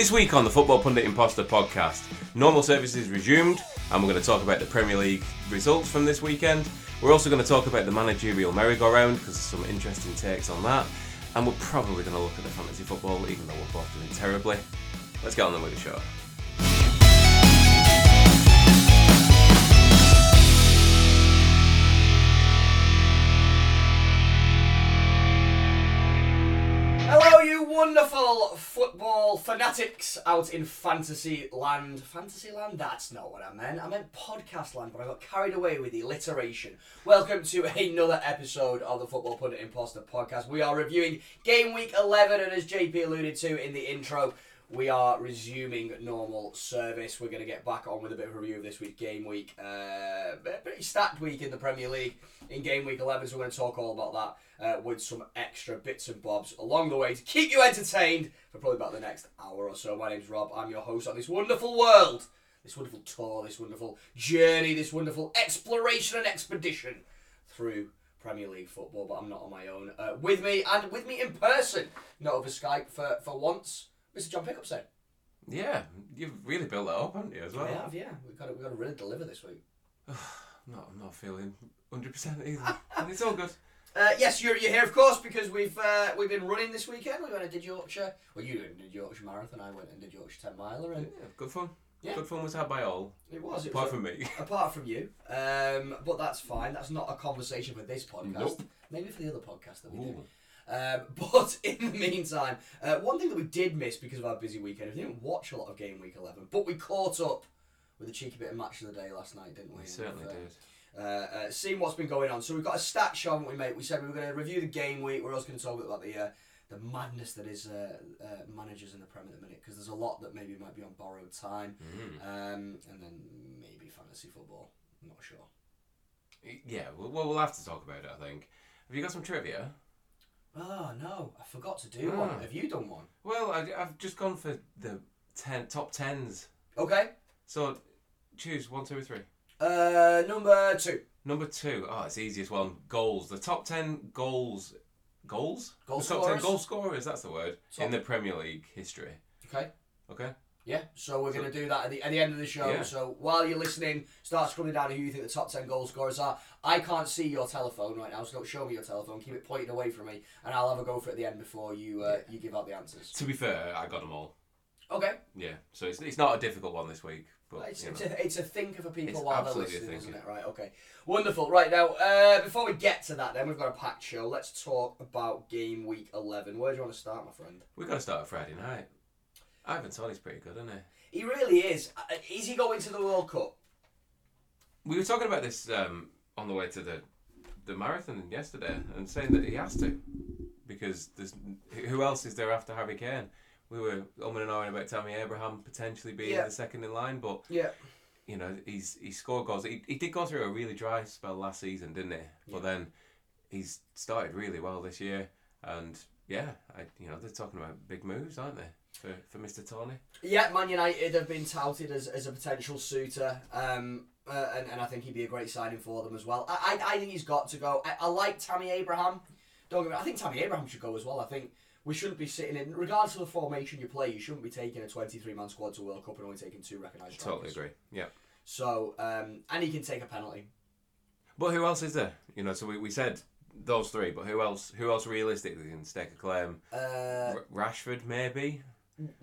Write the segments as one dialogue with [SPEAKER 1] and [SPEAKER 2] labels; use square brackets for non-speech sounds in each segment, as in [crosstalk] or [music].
[SPEAKER 1] This week on the Football Pundit Imposter podcast, normal services resumed, and we're going to talk about the Premier League results from this weekend. We're also going to talk about the managerial merry-go-round because there's some interesting takes on that, and we're probably going to look at the fantasy football, even though we're both doing terribly. Let's get on with the show.
[SPEAKER 2] Football fanatics out in fantasy land. Fantasy land? That's not what I meant. I meant podcast land, but I got carried away with the alliteration. Welcome to another episode of the Football Pundit Imposter podcast. We are reviewing game week 11, and as JP alluded to in the intro, we are resuming normal service. We're going to get back on with a bit of a review of this week's game week. Uh, pretty stacked week in the Premier League in game week 11, so we're going to talk all about that uh, with some extra bits and bobs along the way to keep you entertained for probably about the next hour or so. My name's Rob. I'm your host on this wonderful world, this wonderful tour, this wonderful journey, this wonderful exploration and expedition through Premier League football. But I'm not on my own. Uh, with me and with me in person, not over Skype for, for once, Mr. John Pickups there.
[SPEAKER 1] Yeah, you've really built that up, haven't you, as well?
[SPEAKER 2] We have, yeah. We've got to, we've got to really deliver this week.
[SPEAKER 1] I'm [sighs] not, I'm not feeling 100% either. and it's all good. [laughs]
[SPEAKER 2] Uh, yes, you're, you're here, of course, because we've uh, we've been running this weekend. We went and did Yorkshire. Well, you did Yorkshire Marathon. I went and did Yorkshire Ten Miler, and
[SPEAKER 1] Yeah, good fun.
[SPEAKER 2] Yeah.
[SPEAKER 1] Good fun was had by all,
[SPEAKER 2] it was. It
[SPEAKER 1] apart
[SPEAKER 2] was
[SPEAKER 1] from me. [laughs]
[SPEAKER 2] apart from you. Um, but that's fine. That's not a conversation for this podcast.
[SPEAKER 1] Nope.
[SPEAKER 2] Maybe for the other podcast that we do. Um, [laughs] but in the meantime, uh, one thing that we did miss because of our busy weekend, we didn't watch a lot of game week 11, but we caught up with a cheeky bit of match of the day last night, didn't we?
[SPEAKER 1] We certainly
[SPEAKER 2] We've, uh,
[SPEAKER 1] did.
[SPEAKER 2] uh, uh, seeing what's been going on. So we've got a stat show, haven't we, mate? We said we were going to review the game week. We're also going to talk about the uh, the madness that is uh, uh, managers in the Premier at the minute because there's a lot that maybe might be on borrowed time,
[SPEAKER 1] Mm.
[SPEAKER 2] um, and then maybe fantasy football. I'm not sure.
[SPEAKER 1] Yeah, well, well, we'll have to talk about it, I think. Have you got some trivia?
[SPEAKER 2] Oh no, I forgot to do one.
[SPEAKER 1] Ah.
[SPEAKER 2] Have you done one?
[SPEAKER 1] Well, I, I've just gone for the ten top tens.
[SPEAKER 2] Okay.
[SPEAKER 1] So choose one, two, or three.
[SPEAKER 2] Uh, number two.
[SPEAKER 1] Number two. Oh, it's the easiest one. Goals. The top ten goals. Goals.
[SPEAKER 2] Goal
[SPEAKER 1] the top
[SPEAKER 2] scorers?
[SPEAKER 1] ten goal scorers. That's the word
[SPEAKER 2] Top-
[SPEAKER 1] in the Premier League history.
[SPEAKER 2] Okay.
[SPEAKER 1] Okay.
[SPEAKER 2] Yeah, so we're going to do that at the, at the end of the show.
[SPEAKER 1] Yeah.
[SPEAKER 2] So while you're listening, start scrolling down to who you think the top 10 goal scorers are. I can't see your telephone right now, so don't show me your telephone. Keep it pointed away from me, and I'll have a go for it at the end before you uh, you give out the answers.
[SPEAKER 1] To be fair, I got them all.
[SPEAKER 2] Okay.
[SPEAKER 1] Yeah. So it's, it's not a difficult one this week, but
[SPEAKER 2] It's, it's, a, it's a thinker for people
[SPEAKER 1] It's
[SPEAKER 2] while they're listening, isn't it? Right, okay. Wonderful. Right, now, uh, before we get to that, then, we've got a packed show. Let's talk about game week 11. Where do you want to start, my friend?
[SPEAKER 1] we got to start Friday night. Ivan Toney's pretty good, isn't he?
[SPEAKER 2] He really is. Uh, Is he going to the World Cup?
[SPEAKER 1] We were talking about this um, on the way to the the marathon yesterday, and saying that he has to because there's who else is there after Harry Kane? We were umming and ahhing about Tammy Abraham potentially being
[SPEAKER 2] Yeah.
[SPEAKER 1] the second in line, but
[SPEAKER 2] Yeah.
[SPEAKER 1] you know he's he scored goals. He, he did go through a really dry spell last season, didn't he? But then he's started really well this year, and yeah, I, you know they're talking about big moves, aren't they, for for Mr. Toney?
[SPEAKER 2] Yeah, Man United have been touted as, as a potential suitor, um, uh, and, and I think he'd be a great signing for them as well. I, I, I think he's got to go. I, I like Tammy Abraham. Don't get me. I think Tammy Abraham should go as well. I think we shouldn't be sitting in, regardless of the formation you play, you shouldn't be taking a 23 man squad to World Cup and only taking two recognised
[SPEAKER 1] players.
[SPEAKER 2] Totally
[SPEAKER 1] agree. Yeah.
[SPEAKER 2] So, um, and he can take a penalty.
[SPEAKER 1] But who else is there? You know, so we, we said those three, but who else? Who else realistically can stake a claim?
[SPEAKER 2] Uh,
[SPEAKER 1] R- Rashford, maybe.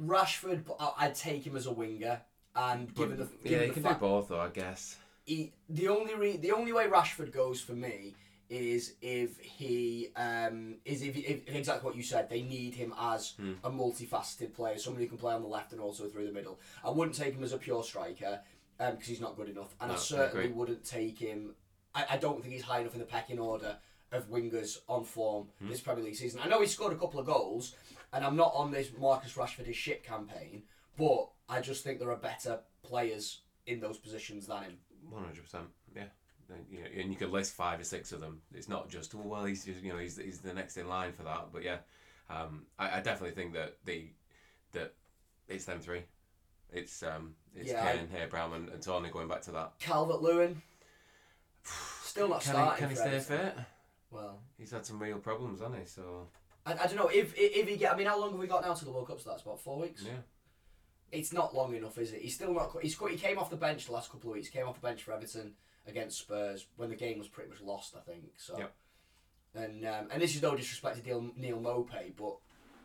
[SPEAKER 2] Rashford, I- I'd take him as a winger. And given the given
[SPEAKER 1] yeah,
[SPEAKER 2] the
[SPEAKER 1] can
[SPEAKER 2] fact,
[SPEAKER 1] do both, though. I guess.
[SPEAKER 2] he, the only re- the only way Rashford goes for me is if he um, is if, if, if exactly what you said. They need him as
[SPEAKER 1] Hmm.
[SPEAKER 2] a multifaceted player, somebody who can play on the left and also through the middle. I wouldn't take him as a pure striker because he's not good enough, and
[SPEAKER 1] No,
[SPEAKER 2] I
[SPEAKER 1] I
[SPEAKER 2] certainly
[SPEAKER 1] agree.
[SPEAKER 2] wouldn't take him. I, I don't think he's high enough in the pecking order of wingers on form
[SPEAKER 1] Hmm.
[SPEAKER 2] this Premier League season. I know he scored a couple of goals, and I'm not on this Marcus Rashford is shit campaign, but I just think there are better players in those positions than him.
[SPEAKER 1] One hundred percent. Yeah. And, you know, and you could list five or six of them. It's not just oh well, he's just, you know he's, he's the next in line for that. But yeah, um, I, I definitely think that the that it's them three. It's um it's
[SPEAKER 2] Yeah,
[SPEAKER 1] Kane, Abraham, and, and Toney going back to that.
[SPEAKER 2] Calvert Lewin, [sighs] still not
[SPEAKER 1] Can
[SPEAKER 2] starting.
[SPEAKER 1] he, can he stay fit?
[SPEAKER 2] Well,
[SPEAKER 1] He's had some real problems, hasn't he? So
[SPEAKER 2] I, I don't know if if he get. I mean, how long have we got now to the World Cup So that's About four weeks.
[SPEAKER 1] yeah.
[SPEAKER 2] it's not long enough, is it? He's still not. He's he came off the bench the last couple of weeks. Came off the bench for Everton against Spurs when the game was pretty much lost, I think. So,
[SPEAKER 1] Yep.
[SPEAKER 2] and um, and this is no disrespect to Neal, Neal Maupay, but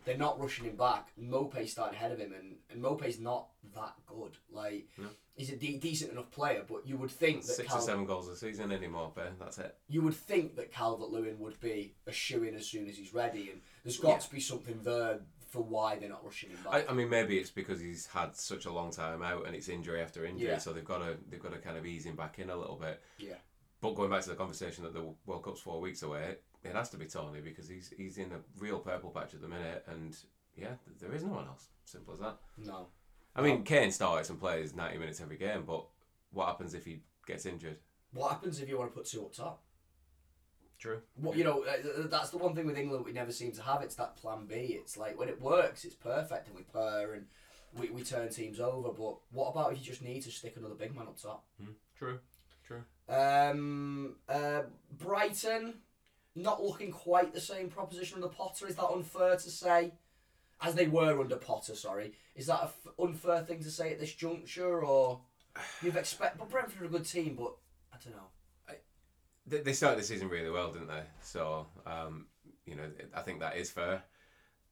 [SPEAKER 2] they're not rushing him back. Maupay started ahead of him, and, and Maupay's not that good. Like
[SPEAKER 1] No.
[SPEAKER 2] He's a de- decent enough player, but you would think that
[SPEAKER 1] Six
[SPEAKER 2] Cal-
[SPEAKER 1] or seven goals a season anymore, but that's it.
[SPEAKER 2] you would think that Calvert Lewin would be a shoe in as soon as he's ready, and there's got
[SPEAKER 1] Yeah.
[SPEAKER 2] to be something there for why they're not rushing him
[SPEAKER 1] I,
[SPEAKER 2] back.
[SPEAKER 1] I mean, maybe it's because he's had such a long time out and it's injury after injury,
[SPEAKER 2] Yeah.
[SPEAKER 1] so they've got to they've got to kind of ease him back in a little bit.
[SPEAKER 2] yeah,
[SPEAKER 1] But going back to the conversation that the World Cup's four weeks away, it has to be Toney because he's he's in a real purple patch at the minute, and yeah, there is no one else. Simple as that.
[SPEAKER 2] no.
[SPEAKER 1] I mean, Kane starts and plays ninety minutes every game, but what happens if he gets injured?
[SPEAKER 2] What happens if you want to put two up top?
[SPEAKER 1] True.
[SPEAKER 2] What you know, uh, that's the one thing with England we never seem to have. It's that plan B. It's like when it works, it's perfect, and we purr and we, we turn teams over. But what about if you just need to stick another big man up top?
[SPEAKER 1] True. True.
[SPEAKER 2] Um, uh, Brighton, not looking quite the same proposition under Potter. Is that unfair to say? As they were under Potter, sorry. Is that an f- unfair thing to say at this juncture, or you've expect? But Brentford are a good team, but I don't know.
[SPEAKER 1] They, they started the season really well, didn't they? So, um, you know, I think that is fair.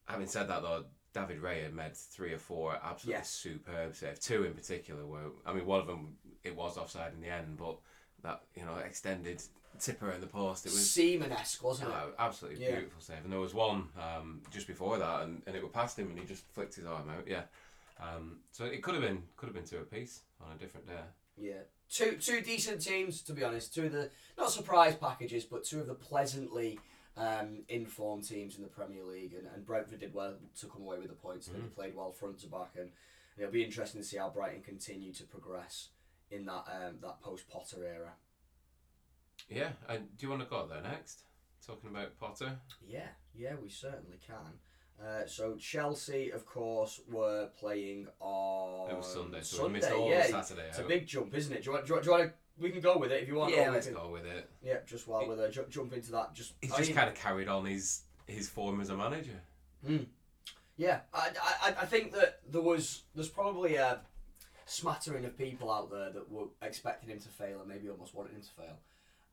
[SPEAKER 1] Having said that, though, David Raya made three or four absolutely
[SPEAKER 2] Yes.
[SPEAKER 1] superb saves. Two in particular were, I mean, one of them it was offside in the end, but that you know extended tipper in the post. It was
[SPEAKER 2] Seaman-esque, wasn't it?
[SPEAKER 1] oh, absolutely
[SPEAKER 2] Yeah.
[SPEAKER 1] beautiful save. And there was one um, just before that, and, and it were past him, and he just flicked his arm out. Yeah. Um, so it could have been could have been two apiece on a different day.
[SPEAKER 2] Yeah, two two decent teams to be honest. Two of the not surprise packages, but two of the pleasantly um, informed teams in the Premier League, and, and Brentford did well to come away with the points. and They played well front to back, and it'll be interesting to see how Brighton continue to progress in that um, that post Potter era.
[SPEAKER 1] Yeah. And do you want to go there next? Talking about Potter.
[SPEAKER 2] Yeah, yeah, we certainly can. Uh, so Chelsea, of course, were playing on
[SPEAKER 1] It was Sunday, so
[SPEAKER 2] Sunday,
[SPEAKER 1] we missed all
[SPEAKER 2] yeah,
[SPEAKER 1] Saturday
[SPEAKER 2] it's a big jump, isn't it? Do you want? Do you want, do you want to, we can go with it if you want.
[SPEAKER 1] yeah, let's
[SPEAKER 2] can-
[SPEAKER 1] go with it.
[SPEAKER 2] Yeah, just while we're there, ju- jump into that. Just
[SPEAKER 1] He's
[SPEAKER 2] I
[SPEAKER 1] just
[SPEAKER 2] mean,
[SPEAKER 1] kind of carried on his his form as a manager.
[SPEAKER 2] Yeah, I, I, I think that there was there's probably a smattering of people out there that were expecting him to fail and maybe almost wanted him to fail,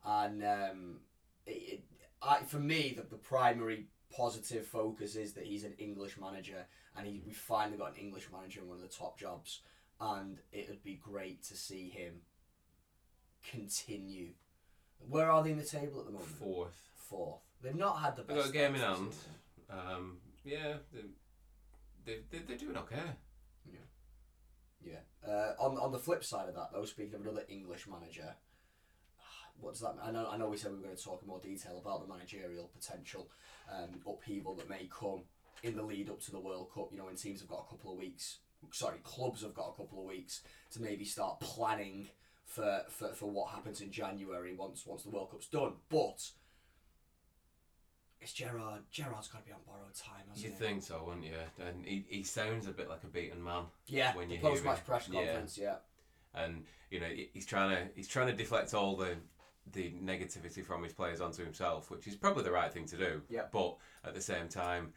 [SPEAKER 2] and um, it, it, I, for me the, the primary positive focus is that he's an English manager and he, we finally got an English manager in one of the top jobs, and it would be great to see him continue. Where are they in the table at the moment?
[SPEAKER 1] Fourth.
[SPEAKER 2] Fourth. They've not had the
[SPEAKER 1] They've
[SPEAKER 2] best.
[SPEAKER 1] got a game in
[SPEAKER 2] start to the
[SPEAKER 1] hand. Um, yeah, they, they, they, they're doing okay.
[SPEAKER 2] Yeah. Yeah. Uh, on on the flip side of that, though, speaking of another English manager, [sighs] what does that? mean? I know I know we said we were going to talk in more detail about the managerial potential um, upheaval that may come in the lead up to the World Cup. You know, when teams have got a couple of weeks, sorry, clubs have got a couple of weeks to maybe start planning for for, for what happens in January once once the World Cup's done. But it's Gerrard. Gerrard's got to be on borrowed time, hasn't
[SPEAKER 1] You
[SPEAKER 2] he?
[SPEAKER 1] think so, wouldn't you? And he, he sounds a bit like a beaten man.
[SPEAKER 2] Yeah.
[SPEAKER 1] when
[SPEAKER 2] the
[SPEAKER 1] you hear
[SPEAKER 2] post-match
[SPEAKER 1] him.
[SPEAKER 2] press
[SPEAKER 1] Yeah.
[SPEAKER 2] conference. Yeah.
[SPEAKER 1] and you know he's trying to he's trying to deflect all the the negativity from his players onto himself, which is probably the right thing to do.
[SPEAKER 2] Yeah.
[SPEAKER 1] But at the same time,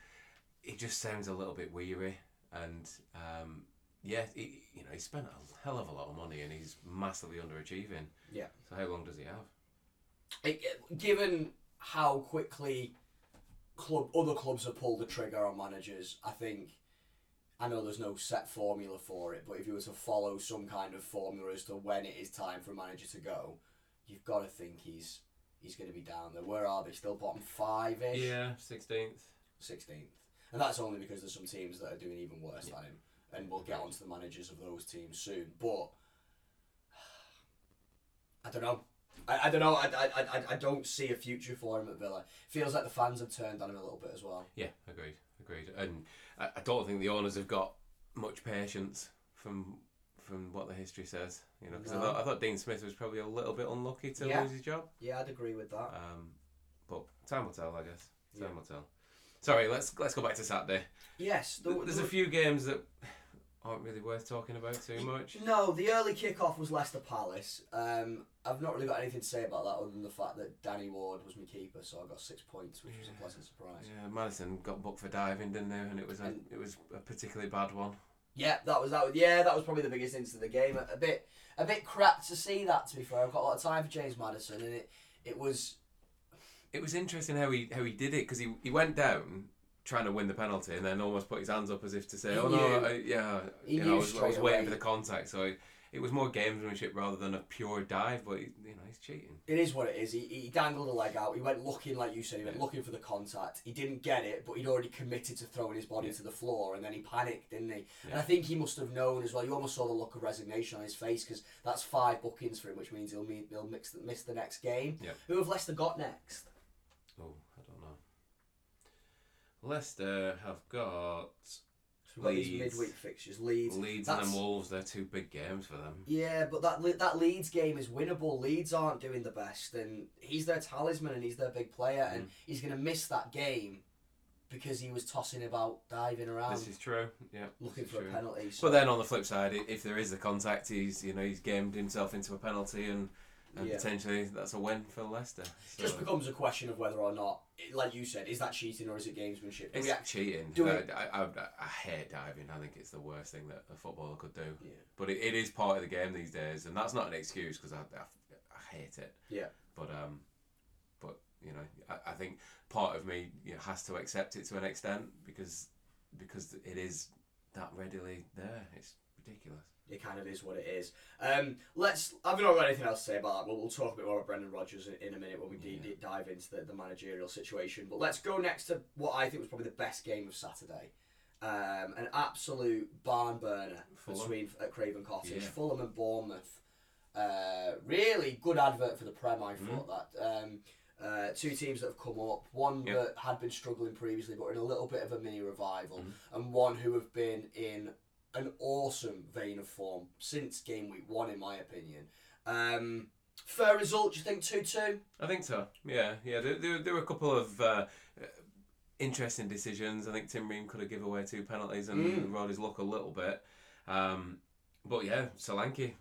[SPEAKER 1] he just sounds a little bit weary, and um, yeah, he, you know he spent a hell of a lot of money and he's massively underachieving.
[SPEAKER 2] Yeah.
[SPEAKER 1] So how long does he have?
[SPEAKER 2] it- given how quickly club other clubs have pulled the trigger on managers, I think I know there's no set formula for it, but if you were to follow some kind of formula as to when it is time for a manager to go, you've got to think he's he's going to be down there. Where are they? Still bottom five ish,
[SPEAKER 1] Yeah, sixteenth.
[SPEAKER 2] sixteenth, and that's only because there's some teams that are doing even worse than him, and we'll get onto the managers of those teams soon. But [sighs] I don't know. I, I don't know. I, I, I, I don't see a future for him at Villa. Feels like the fans have turned on him a little bit as well.
[SPEAKER 1] Yeah, agreed, agreed. And I, I don't think the owners have got much patience from from what the history says. You know, because I, thought, I thought Dean Smith was probably a little bit unlucky to
[SPEAKER 2] Yeah.
[SPEAKER 1] lose his job.
[SPEAKER 2] Yeah, I'd agree with that.
[SPEAKER 1] Um, but time will tell, I guess. Time
[SPEAKER 2] Yeah.
[SPEAKER 1] will tell. Sorry, let's let's go back to Saturday.
[SPEAKER 2] yes, the,
[SPEAKER 1] There's
[SPEAKER 2] the-
[SPEAKER 1] a few games that aren't really worth talking about too much.
[SPEAKER 2] No, the early kick-off was Leicester Palace. Um, I've not really got anything to say about that other than the fact that Danny Ward was my keeper, so I got six points, which was a pleasant surprise.
[SPEAKER 1] Yeah, Maddison got booked for diving, didn't they? And it was a
[SPEAKER 2] And-
[SPEAKER 1] it was a particularly bad one.
[SPEAKER 2] Yeah, that was that. Was, yeah, that was probably the biggest incident of the game. A, a bit, a bit crap to see that. To be fair, I've got a lot of time for James Maddison, and it, it was.
[SPEAKER 1] It was interesting how he how he did it because he he went down trying to win the penalty and then almost put his hands up as if to say, "Oh no, I, yeah."
[SPEAKER 2] He
[SPEAKER 1] you know, I was, I was waiting for the contact, so it, it was more gamesmanship rather than a pure dive. But he, you know, he's cheating.
[SPEAKER 2] It is what it is. He, he dangled a leg out. He went looking, like you said, he went
[SPEAKER 1] Yeah.
[SPEAKER 2] looking for the contact. He didn't get it, but he'd already committed to throwing his body
[SPEAKER 1] Yeah.
[SPEAKER 2] to the floor, and then he panicked, didn't he? And I think he must have known as well. You almost saw the look of resignation on his face because that's five bookings for him, which means he'll, meet, he'll mix miss the next game.
[SPEAKER 1] Yeah.
[SPEAKER 2] Who have Leicester got next?
[SPEAKER 1] Oh, I don't know. Leicester have got
[SPEAKER 2] So we've got these
[SPEAKER 1] Leeds.
[SPEAKER 2] midweek fixtures. Leeds.
[SPEAKER 1] Leeds and
[SPEAKER 2] That's-
[SPEAKER 1] then Wolves. They're two big games for them.
[SPEAKER 2] Yeah, but that Le- that Leeds game is winnable. Leeds aren't doing the best, and he's their talisman and he's their big player, and
[SPEAKER 1] Mm.
[SPEAKER 2] he's going to miss that game because he was tossing about, diving around,
[SPEAKER 1] This is true. Yeah, this
[SPEAKER 2] looking
[SPEAKER 1] is
[SPEAKER 2] for
[SPEAKER 1] true.
[SPEAKER 2] a penalty. So
[SPEAKER 1] But then on the flip side, i- if there is a contact, he's you know he's gamed himself into a penalty and, and
[SPEAKER 2] Yeah.
[SPEAKER 1] potentially that's a win for Leicester. So
[SPEAKER 2] just becomes a question of whether or not, like you said, is that cheating or is it gamesmanship? Do
[SPEAKER 1] it's
[SPEAKER 2] act-
[SPEAKER 1] cheating.
[SPEAKER 2] do we-
[SPEAKER 1] I, I, I, I hate diving. I think it's the worst thing that a footballer could do.
[SPEAKER 2] Yeah.
[SPEAKER 1] But it, it is part of the game these days, and that's not an excuse because I, I, I hate it.
[SPEAKER 2] Yeah.
[SPEAKER 1] But um, but you know, I, I think part of me you know, has to accept it to an extent because because it is that readily there. It's ridiculous.
[SPEAKER 2] It kind of is what it is. Um, let's. I've not got anything else to say about that. We'll, we'll talk a bit more about Brendan Rodgers in, in a minute when we
[SPEAKER 1] Yeah.
[SPEAKER 2] de- dive into the, the managerial situation. But let's go next to what I think was probably the best game of Saturday. Um, an absolute barn burner
[SPEAKER 1] Fulham.
[SPEAKER 2] between at Craven Cottage,
[SPEAKER 1] Yeah.
[SPEAKER 2] Fulham and Bournemouth. Uh, really good advert for the Prem. I
[SPEAKER 1] Mm.
[SPEAKER 2] thought that. Um, uh, two teams that have come up, one
[SPEAKER 1] Yeah.
[SPEAKER 2] that had been struggling previously but in a little bit of a mini revival,
[SPEAKER 1] Mhm.
[SPEAKER 2] and one who have been in an awesome vein of form since game week one, in my opinion. Um, fair result, do you think 2 2?
[SPEAKER 1] I think so. Yeah, yeah. There, there, there were a couple of uh, interesting decisions. I think Tim Ream could have given away two penalties and
[SPEAKER 2] Mm.
[SPEAKER 1] rode his luck a little bit. Um, but yeah, Solanke,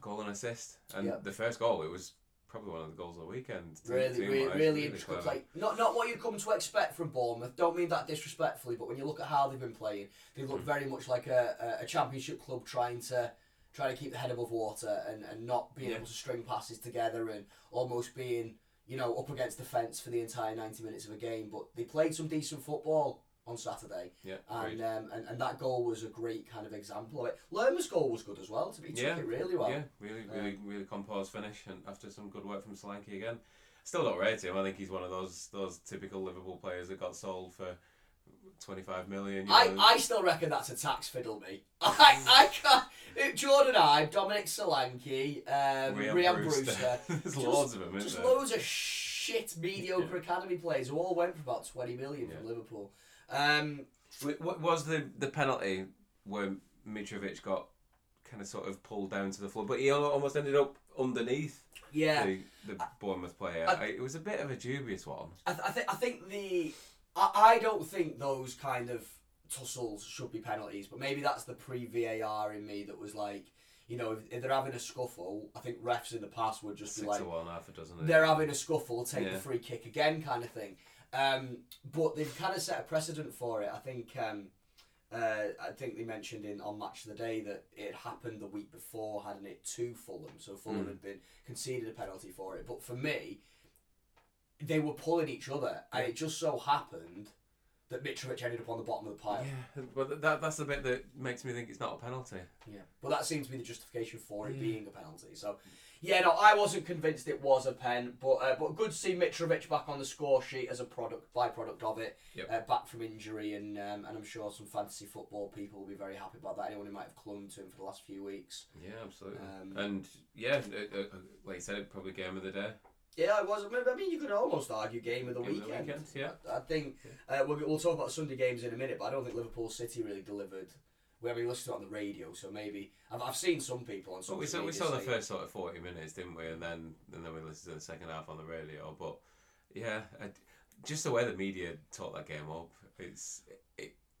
[SPEAKER 1] goal and assist, and
[SPEAKER 2] Yeah.
[SPEAKER 1] the first goal it was probably one of the goals of the weekend.
[SPEAKER 2] Really, really, really,
[SPEAKER 1] clever.
[SPEAKER 2] play. Not, not what you come to expect from Bournemouth. Don't mean that disrespectfully, but when you look at how they've been playing, they look
[SPEAKER 1] Mm.
[SPEAKER 2] very much like a, a, a championship club trying to trying to keep the head above water and, and not being
[SPEAKER 1] Yeah.
[SPEAKER 2] able to string passes together and almost being you know up against the fence for the entire ninety minutes of a game. But they played some decent football on Saturday.
[SPEAKER 1] Yeah,
[SPEAKER 2] And, um, and and that goal was a great kind of example of it. Lerma's goal was good as well. To be
[SPEAKER 1] yeah,
[SPEAKER 2] took it really well.
[SPEAKER 1] Yeah, really, really, really composed finish, and after some good work from Solanke again. Still don't rate him. I think he's one of those those typical Liverpool players that got sold for twenty five million. you
[SPEAKER 2] I,
[SPEAKER 1] know.
[SPEAKER 2] I still reckon that's a tax fiddle, me. [laughs] I, [laughs] I can't. it- Jordan I, Dominic Solanke, um,
[SPEAKER 1] Rhian Brewster.
[SPEAKER 2] Brewster. [laughs]
[SPEAKER 1] There's
[SPEAKER 2] Just-
[SPEAKER 1] loads of them, isn't
[SPEAKER 2] Just
[SPEAKER 1] there?
[SPEAKER 2] loads of shit, mediocre academy players who all went for about 20 million from Liverpool. Um,
[SPEAKER 1] What was the the penalty where Mitrovic got kind of sort of pulled down to the floor, but he almost ended up underneath
[SPEAKER 2] yeah.
[SPEAKER 1] the, the Bournemouth player.
[SPEAKER 2] I-
[SPEAKER 1] I, it was a bit of a dubious one.
[SPEAKER 2] I, th- I, th- I think the. I, I don't think those kind of tussles should be penalties, but maybe that's the pre VAR in me that was like, you know, if, if they're having a scuffle, I think refs in the past would just be like,
[SPEAKER 1] one, half a dozen.
[SPEAKER 2] they're having a scuffle, take
[SPEAKER 1] Yeah.
[SPEAKER 2] the free kick again, kind of thing. Um, but they've kind of set a precedent for it. I think. Um, uh, I think they mentioned in on Match of the Day that it happened the week before, hadn't it, to Fulham? So Fulham
[SPEAKER 1] Mm.
[SPEAKER 2] had been conceded a penalty for it. But for me, they were pulling each other, and it just so happened that Mitrovic ended up on the bottom of the pile.
[SPEAKER 1] Yeah, but that that's the bit that makes me think it's not a penalty.
[SPEAKER 2] Yeah, but that seems to be the justification for it
[SPEAKER 1] Yeah.
[SPEAKER 2] being a penalty. So, yeah, no, I wasn't convinced it was a pen, but uh, but good to see Mitrovic back on the score sheet as a product byproduct of it,
[SPEAKER 1] Yep.
[SPEAKER 2] uh, back from injury, and um, and I'm sure some fantasy football people will be very happy about that. Anyone who might have clung to him for the last few weeks.
[SPEAKER 1] Yeah, absolutely.
[SPEAKER 2] Um,
[SPEAKER 1] and yeah, uh, uh, like you said, probably game of the day.
[SPEAKER 2] Yeah, it was. I mean, you could almost argue game of the
[SPEAKER 1] Game of the
[SPEAKER 2] weekend.
[SPEAKER 1] weekend, yeah.
[SPEAKER 2] I, I think uh, we'll, we'll talk about Sunday games in a minute, but I don't think Liverpool City really delivered. We haven't listened to it on the radio, so maybe I've, I've seen some people on social
[SPEAKER 1] we saw we saw the
[SPEAKER 2] say-
[SPEAKER 1] first sort of forty minutes, didn't we? And then and then we listened to the second half on the radio. But yeah, I, just the way the media taught that game up, it's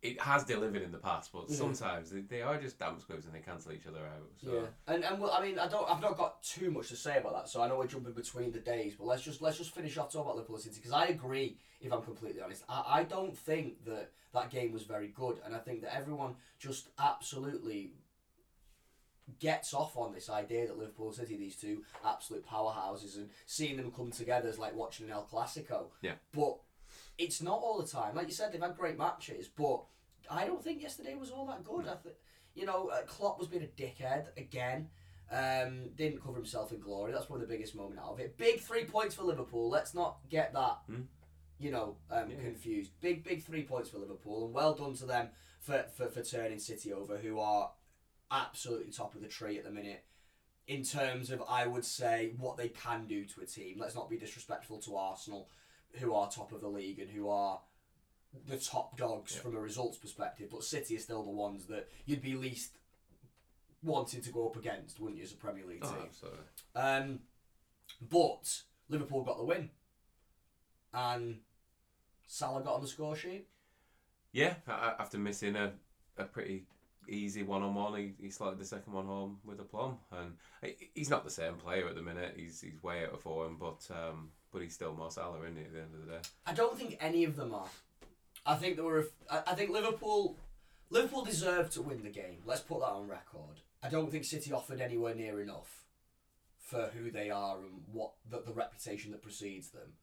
[SPEAKER 1] it, has delivered in the past, but
[SPEAKER 2] Yeah.
[SPEAKER 1] sometimes they, they are just damn squibs and they cancel each other out. So
[SPEAKER 2] Yeah, and and well, I mean, I don't, I've not got too much to say about that, so I know we're jumping between the days, but let's just let's just finish off talking about Liverpool City because I agree. If I'm completely honest, I, I don't think that that game was very good, and I think that everyone just absolutely gets off on this idea that Liverpool City, these two absolute powerhouses, and seeing them come together is like watching an El Clasico.
[SPEAKER 1] Yeah.
[SPEAKER 2] But it's not all the time. Like you said, they've had great matches, but I don't think yesterday was all that good. I think you know, uh, Klopp was being a dickhead again. Um, didn't cover himself in glory. That's probably the biggest moment out of it. Big three points for Liverpool. Let's not get that,
[SPEAKER 1] Hmm.
[SPEAKER 2] you know, um,
[SPEAKER 1] Yeah.
[SPEAKER 2] confused. Big, big three points for Liverpool, and well done to them for, for, for turning City over, who are absolutely top of the tree at the minute. In terms of, I would say, what they can do to a team. Let's not be disrespectful to Arsenal, who are top of the league and who are the top dogs
[SPEAKER 1] Yeah.
[SPEAKER 2] from a results perspective. But City are still the ones that you'd be least wanting to go up against, wouldn't you, as a Premier League
[SPEAKER 1] Oh,
[SPEAKER 2] team?
[SPEAKER 1] absolutely.
[SPEAKER 2] Um, but Liverpool got the win, and Salah got on the score sheet.
[SPEAKER 1] Yeah, a- a- after missing a, a pretty easy one on one, he, he slotted the second one home with aplomb. And he's not the same player at the minute. He's he's way out of form, but um, but he's still Mo Salah, isn't he? At the end of the day.
[SPEAKER 2] I don't think any of them are. I think there were. A, I, think Liverpool, Liverpool deserved to win the game. Let's put that on record. I don't think City offered anywhere near enough for who they are and what the, the reputation that precedes them.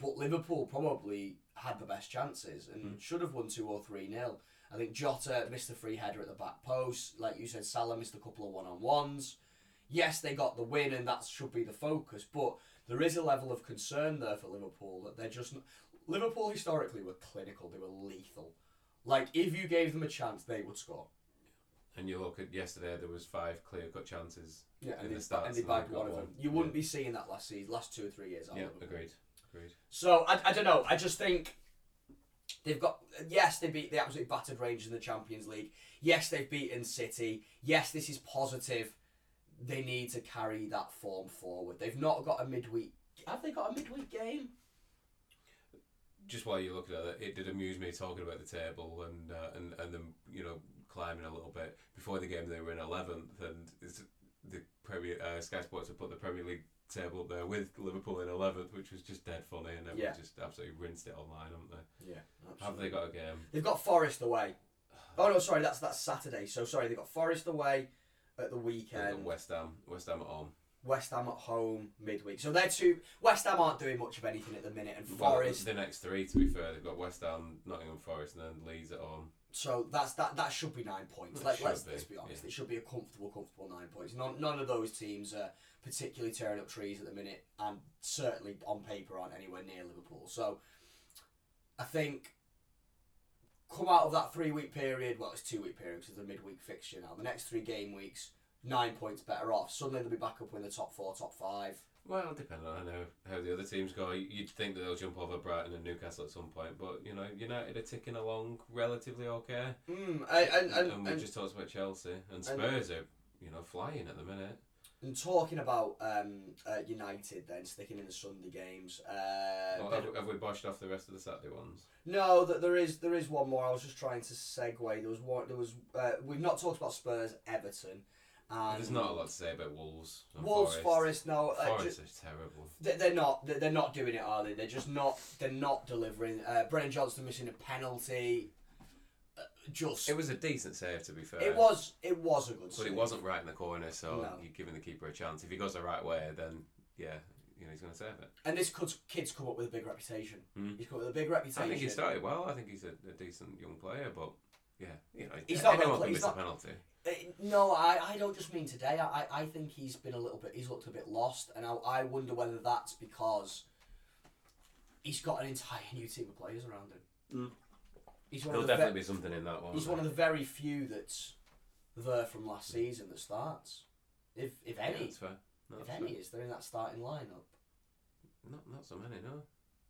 [SPEAKER 2] But Liverpool probably had the best chances and hmm. should have won two or three nil. I think Jota missed the free header at the back post. Like you said, Salah missed a couple of one on ones. Yes, they got the win, and that should be the focus. But there is a level of concern there for Liverpool that they're just. Not, Liverpool historically were clinical. They were lethal. Like if you gave them a chance, they would score.
[SPEAKER 1] And you look at yesterday, there was five clear cut chances.
[SPEAKER 2] Yeah,
[SPEAKER 1] In
[SPEAKER 2] and
[SPEAKER 1] the
[SPEAKER 2] they,
[SPEAKER 1] stats,
[SPEAKER 2] and they bagged one of them. You wouldn't be seeing that last season, last two or three years.
[SPEAKER 1] Yeah, agreed, agreed.
[SPEAKER 2] So I, I don't know. I just think they've got yes they beat the absolutely battered Rangers in the Champions League. Yes they've beaten City. Yes this is positive. They need to carry that form forward. They've not got a midweek. Have they got a midweek game?
[SPEAKER 1] Just while you're looking at it, it did amuse me talking about the table and uh, and and them, you know, climbing a little bit. Before the game, they were in eleventh, and it's, the Premier uh, Sky Sports have put the Premier League table up there with Liverpool in eleventh, which was just dead funny, and everyone
[SPEAKER 2] Yeah.
[SPEAKER 1] just absolutely rinsed it online, haven't they?
[SPEAKER 2] Yeah.
[SPEAKER 1] Have they got a game?
[SPEAKER 2] They've got Forest away. Oh no, sorry, that's that's Saturday. So sorry, they've got Forest away at the weekend.
[SPEAKER 1] West Ham, West Ham at home.
[SPEAKER 2] West Ham at home midweek. So they're two. West Ham aren't doing much of anything at the minute, and
[SPEAKER 1] Well,
[SPEAKER 2] Forest.
[SPEAKER 1] the next three, to be fair, they've got West Ham, Nottingham Forest, and then Leeds at home.
[SPEAKER 2] So that's that. That should be nine points. Let, let's,
[SPEAKER 1] be,
[SPEAKER 2] let's be honest.
[SPEAKER 1] yeah.
[SPEAKER 2] It should be a comfortable, comfortable nine points. None, none of those teams are particularly tearing up trees at the minute, and certainly on paper aren't anywhere near Liverpool. So I think come out of that three week period. Well, it's two week period because it's a midweek fixture now. The next three game weeks, nine points better off. Suddenly they'll be back up in the top four, top five.
[SPEAKER 1] Well, depending on how, how the other teams go, you'd think that they'll jump over Brighton and Newcastle at some point, but you know, United are ticking along relatively okay.
[SPEAKER 2] Mm, and, and, and,
[SPEAKER 1] and we
[SPEAKER 2] and-
[SPEAKER 1] just talked about Chelsea and Spurs are, you know, flying at the minute.
[SPEAKER 2] And talking about um, uh, United, then sticking in the Sunday games. Uh,
[SPEAKER 1] Well, have, have we boshed off the rest of the Saturday ones?
[SPEAKER 2] no, that there is there is one more. I was just trying to segue. There was one. There was. Uh, we've not talked about Spurs, Everton, and
[SPEAKER 1] There's not a lot to say about Wolves.
[SPEAKER 2] Wolves,
[SPEAKER 1] Forest.
[SPEAKER 2] No, uh,
[SPEAKER 1] Forest
[SPEAKER 2] ju-
[SPEAKER 1] is terrible.
[SPEAKER 2] they- they're not. They're, they're not doing it, are they? They're just not. They're not delivering. Uh, Brennan Johnson missing a penalty. Uh, just.
[SPEAKER 1] It was a decent save, to be fair.
[SPEAKER 2] It was. It was a good. Save.
[SPEAKER 1] But
[SPEAKER 2] save.
[SPEAKER 1] it wasn't right in the corner, so
[SPEAKER 2] No.
[SPEAKER 1] you're giving the keeper a chance. If he goes the right way, then yeah, you know he's going to save it.
[SPEAKER 2] And this kid's, kid's come up with a big reputation.
[SPEAKER 1] Mm.
[SPEAKER 2] He's come up with a big reputation.
[SPEAKER 1] I think he started well. I think he's a, a decent young player, but yeah, you know,
[SPEAKER 2] He's not gonna
[SPEAKER 1] anyone
[SPEAKER 2] play-
[SPEAKER 1] can
[SPEAKER 2] he's
[SPEAKER 1] miss
[SPEAKER 2] not-
[SPEAKER 1] a penalty.
[SPEAKER 2] Uh, No, I, I don't just mean today. I, I think he's been a little bit. He's looked a bit lost, and I, I wonder whether that's because he's got an entire new team of players around him.
[SPEAKER 1] Mm.
[SPEAKER 2] He's one
[SPEAKER 1] There'll
[SPEAKER 2] of the ve-
[SPEAKER 1] definitely be something in that one.
[SPEAKER 2] he's one of the very few that's there from last season that starts. If if
[SPEAKER 1] Yeah,
[SPEAKER 2] any,
[SPEAKER 1] that's fair. No,
[SPEAKER 2] if
[SPEAKER 1] that's
[SPEAKER 2] any,
[SPEAKER 1] fair.
[SPEAKER 2] is there in that starting lineup.
[SPEAKER 1] Not, not so many, no.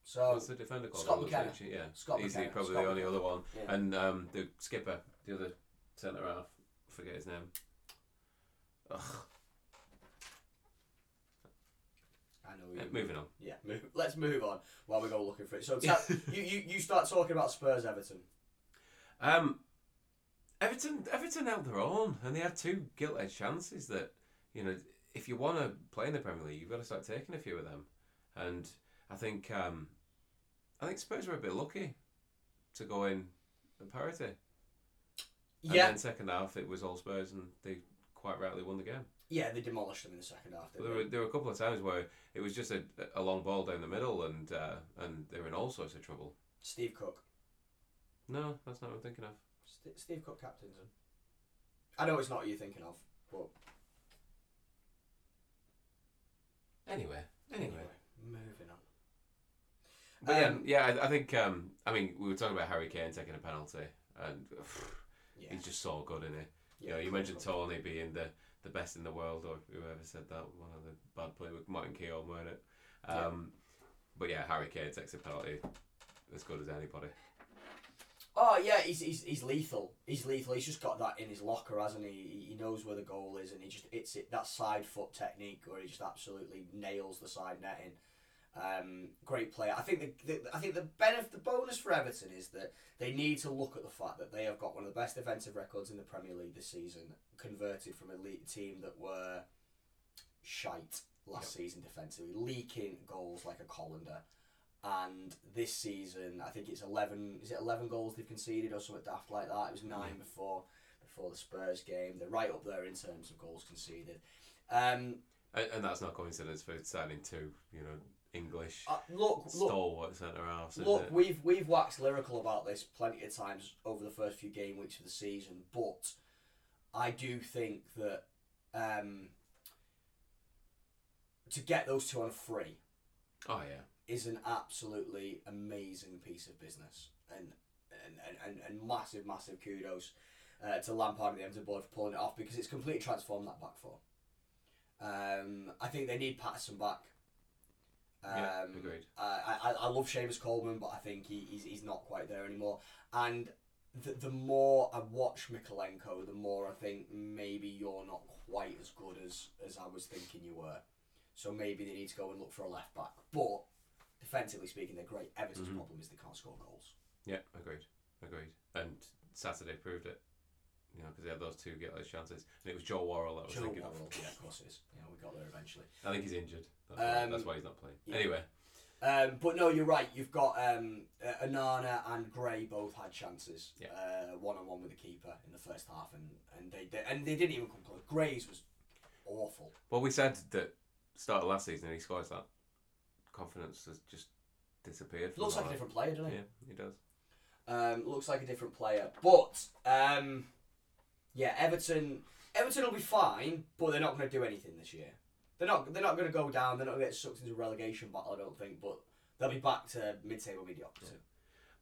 [SPEAKER 2] So
[SPEAKER 1] What's the defender called?
[SPEAKER 2] Scott
[SPEAKER 1] Looks
[SPEAKER 2] McKenna.
[SPEAKER 1] Yeah,
[SPEAKER 2] Scott
[SPEAKER 1] he's
[SPEAKER 2] McKenna.
[SPEAKER 1] probably
[SPEAKER 2] Scott
[SPEAKER 1] the only
[SPEAKER 2] McKenna.
[SPEAKER 1] other one.
[SPEAKER 2] yeah.
[SPEAKER 1] And um, the skipper, the other centre half, forget his name. Ugh.
[SPEAKER 2] I know. You-
[SPEAKER 1] moving on.
[SPEAKER 2] Yeah, move, let's move on while we go looking for it. So [laughs] you, you you start talking about Spurs Everton.
[SPEAKER 1] Um, Everton, Everton held their own, and they had two gilt-edged chances. That you know, if you want to play in the Premier League, you've got to start taking a few of them. And I think, um, I think Spurs were a bit lucky to go in at parity. And
[SPEAKER 2] Yeah,
[SPEAKER 1] then second half, it was all Spurs, and they quite rightly won the game.
[SPEAKER 2] yeah, they demolished them in the second half.
[SPEAKER 1] There were there were a couple of times where it was just a, a long ball down the middle, and uh, and they were in all sorts of trouble.
[SPEAKER 2] Steve Cook.
[SPEAKER 1] No, that's not what I'm thinking of.
[SPEAKER 2] St- Steve Cook captains them. I know it's not what you're thinking of, but
[SPEAKER 1] Anyway, anyway.
[SPEAKER 2] moving on.
[SPEAKER 1] But yeah,
[SPEAKER 2] Um,
[SPEAKER 1] yeah, I, I think. Um, I mean, we were talking about Harry Kane taking a penalty, and [sighs]
[SPEAKER 2] Yeah.
[SPEAKER 1] he's just so good, isn't he?
[SPEAKER 2] Yeah,
[SPEAKER 1] you know, you mentioned. Toney being the, the best in the world, or whoever said that. One of the bad players with Martin Keown, weren't it? Um, But yeah, Harry Kane takes a penalty as good as anybody.
[SPEAKER 2] Oh yeah, he's, he's he's lethal. He's lethal. He's just got that in his locker, hasn't he? He- He knows where the goal is, and he just hits it. That side foot technique, where he just absolutely nails the side netting. Um, great player. I think the, the I think the benefit, the bonus for Everton is that they need to look at the fact that they have got one of the best defensive records in the Premier League this season, converted from a elite team that were shite last season defensively, leaking goals like a colander. And this season, I think it's eleven. Is it eleven goals they've conceded or something daft like that? It was nine before before the Spurs game. They're right up there in terms of goals conceded. Um,
[SPEAKER 1] And, and that's not coincidence for signing two, you know, English
[SPEAKER 2] uh, look, look,
[SPEAKER 1] stalwart centre
[SPEAKER 2] Look, we've we've waxed lyrical about this plenty of times over the first few game weeks of the season, but I do think that um, to get those two on free
[SPEAKER 1] Oh yeah,
[SPEAKER 2] is an absolutely amazing piece of business, and and, and, and, and massive massive kudos uh, to Lampard and the Everton board for pulling it off because it's completely transformed that back four. Um, I think they need Patterson back.
[SPEAKER 1] Yeah,
[SPEAKER 2] Um,
[SPEAKER 1] agreed.
[SPEAKER 2] I, I, I love Seamus Coleman, but I think he, he's, he's not quite there anymore. And the, the more I watch Mykolenko, the more I think maybe you're not quite as good as, as I was thinking you were. So maybe they need to go and look for a left back. But defensively speaking, they're great. Everton's
[SPEAKER 1] Mm-hmm.
[SPEAKER 2] problem is they can't score goals.
[SPEAKER 1] yeah, agreed, agreed. And Saturday proved it. You know, because they had those two get those chances, and it was Joe Worrall that was
[SPEAKER 2] Joe
[SPEAKER 1] thinking
[SPEAKER 2] Worrall,
[SPEAKER 1] of.
[SPEAKER 2] yeah, of course it is. Yeah, we got there eventually.
[SPEAKER 1] I think he's injured. That's, why,
[SPEAKER 2] Um,
[SPEAKER 1] that's why he's not playing.
[SPEAKER 2] yeah.
[SPEAKER 1] Anyway,
[SPEAKER 2] Um, but no, you're right. You've got um, uh, Onana and Gray both had chances, one on one with the keeper in the first half, and and they, they and they didn't even come close. Gray's was awful.
[SPEAKER 1] well, we said that start of last season, and he scores that. Confidence has just disappeared.
[SPEAKER 2] Looks like a different player, doesn't he?
[SPEAKER 1] Yeah, he does.
[SPEAKER 2] Um, looks like a different player, but um, yeah, Everton. Everton will be fine, but they're not going to do anything this year. They're not. They're not going to go down. They're not going to get sucked into a relegation battle. I don't think, but they'll be back to mid-table mediocrity.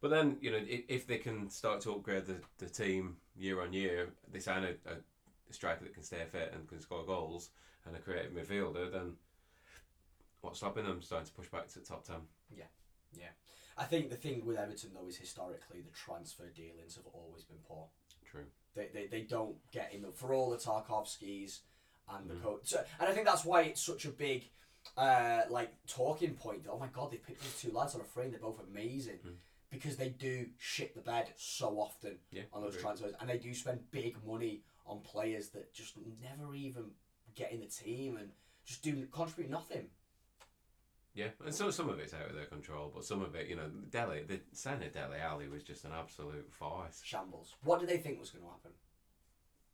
[SPEAKER 1] But then, you know, if, if they can start to upgrade the, the team year on year, they sign a, a striker that can stay fit and can score goals and a creative midfielder, then what's stopping them starting to push back to the top 10?
[SPEAKER 2] Yeah, yeah. I think the thing with Everton though is historically the transfer dealings have always been poor.
[SPEAKER 1] True.
[SPEAKER 2] They, they, they don't get in the for all the Tarkowskis and the coach. So, and I think that's why it's such a big uh, like talking point. Oh my god, they picked these two lads on a frame. They're both amazing because they do shit the bed so often
[SPEAKER 1] Yeah,
[SPEAKER 2] on those transfers, and they do spend big money on players that just never even get in the team and just do contribute nothing.
[SPEAKER 1] Yeah, and so some of it's out of their control, but some of it, you know, Dele, the of Dele Alli was just an absolute farce.
[SPEAKER 2] Shambles. What did they think was going to happen?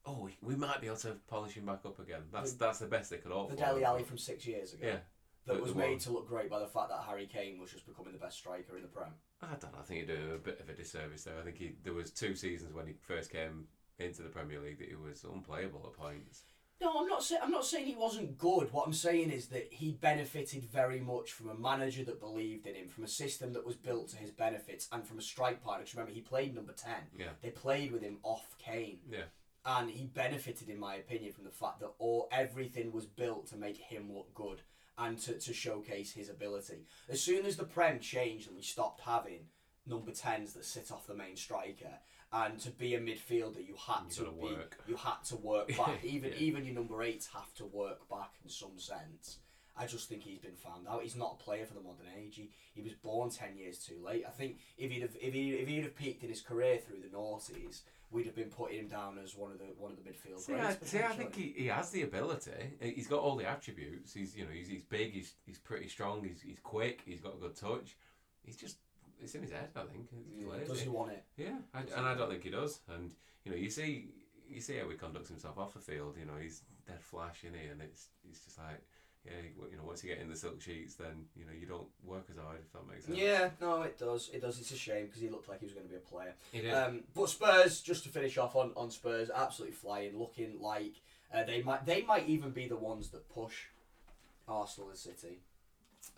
[SPEAKER 1] Oh, we, we might be able to polish him back up again. That's that's the best they could hope
[SPEAKER 2] The
[SPEAKER 1] for.
[SPEAKER 2] Dele Alli from six years ago.
[SPEAKER 1] Yeah.
[SPEAKER 2] That was
[SPEAKER 1] the
[SPEAKER 2] made to look great by the fact that Harry Kane was just becoming the best striker in the Prem.
[SPEAKER 1] I don't know. I think he did a bit of a disservice there. I think he there was two seasons when he first came into the Premier League that he was unplayable at points.
[SPEAKER 2] No, I'm not saying I'm not saying he wasn't good. What I'm saying is that he benefited very much from a manager that believed in him, from a system that was built to his benefits, and from a strike partner. 'Cause remember, he played number ten.
[SPEAKER 1] Yeah.
[SPEAKER 2] They played with him off Kane.
[SPEAKER 1] Yeah,
[SPEAKER 2] and he benefited, in my opinion, from the fact that all everything was built to make him look good and to, to showcase his ability. As soon as the Prem changed and we stopped having number tens that sit off the main striker, and to be a midfielder, you had
[SPEAKER 1] You
[SPEAKER 2] to be,
[SPEAKER 1] work.
[SPEAKER 2] you had to work back. [laughs] Even
[SPEAKER 1] Yeah.
[SPEAKER 2] even your number eights have to work back in some sense. I just think he's been found out. He's not a player for the modern age. He, he was born ten years too late. I think if he'd have if he if he'd have peaked in his career through the noughties, we'd have been putting him down as one of the one of the midfield
[SPEAKER 1] See,
[SPEAKER 2] greats.
[SPEAKER 1] I, see, I think he, he has the ability. He's got all the attributes. He's you know he's, he's big. He's he's pretty strong. He's he's quick. He's got a good touch. He's just it's in his head. I think. He's
[SPEAKER 2] Yeah. Does he want it?
[SPEAKER 1] Yeah, I, and I don't think he does. And you know, you see, you see how he conducts himself off the field. You know, he's dead flash, is he? And it's it's just like, yeah, you know, once you get in the silk sheets, then you know you don't work as hard. If that makes sense.
[SPEAKER 2] Yeah, no, it does. It does. It's a shame because he looked like he was going to be a player.
[SPEAKER 1] He did.
[SPEAKER 2] Um, but Spurs, just to finish off on, on Spurs, absolutely flying, looking like uh, they might they might even be the ones that push Arsenal and City.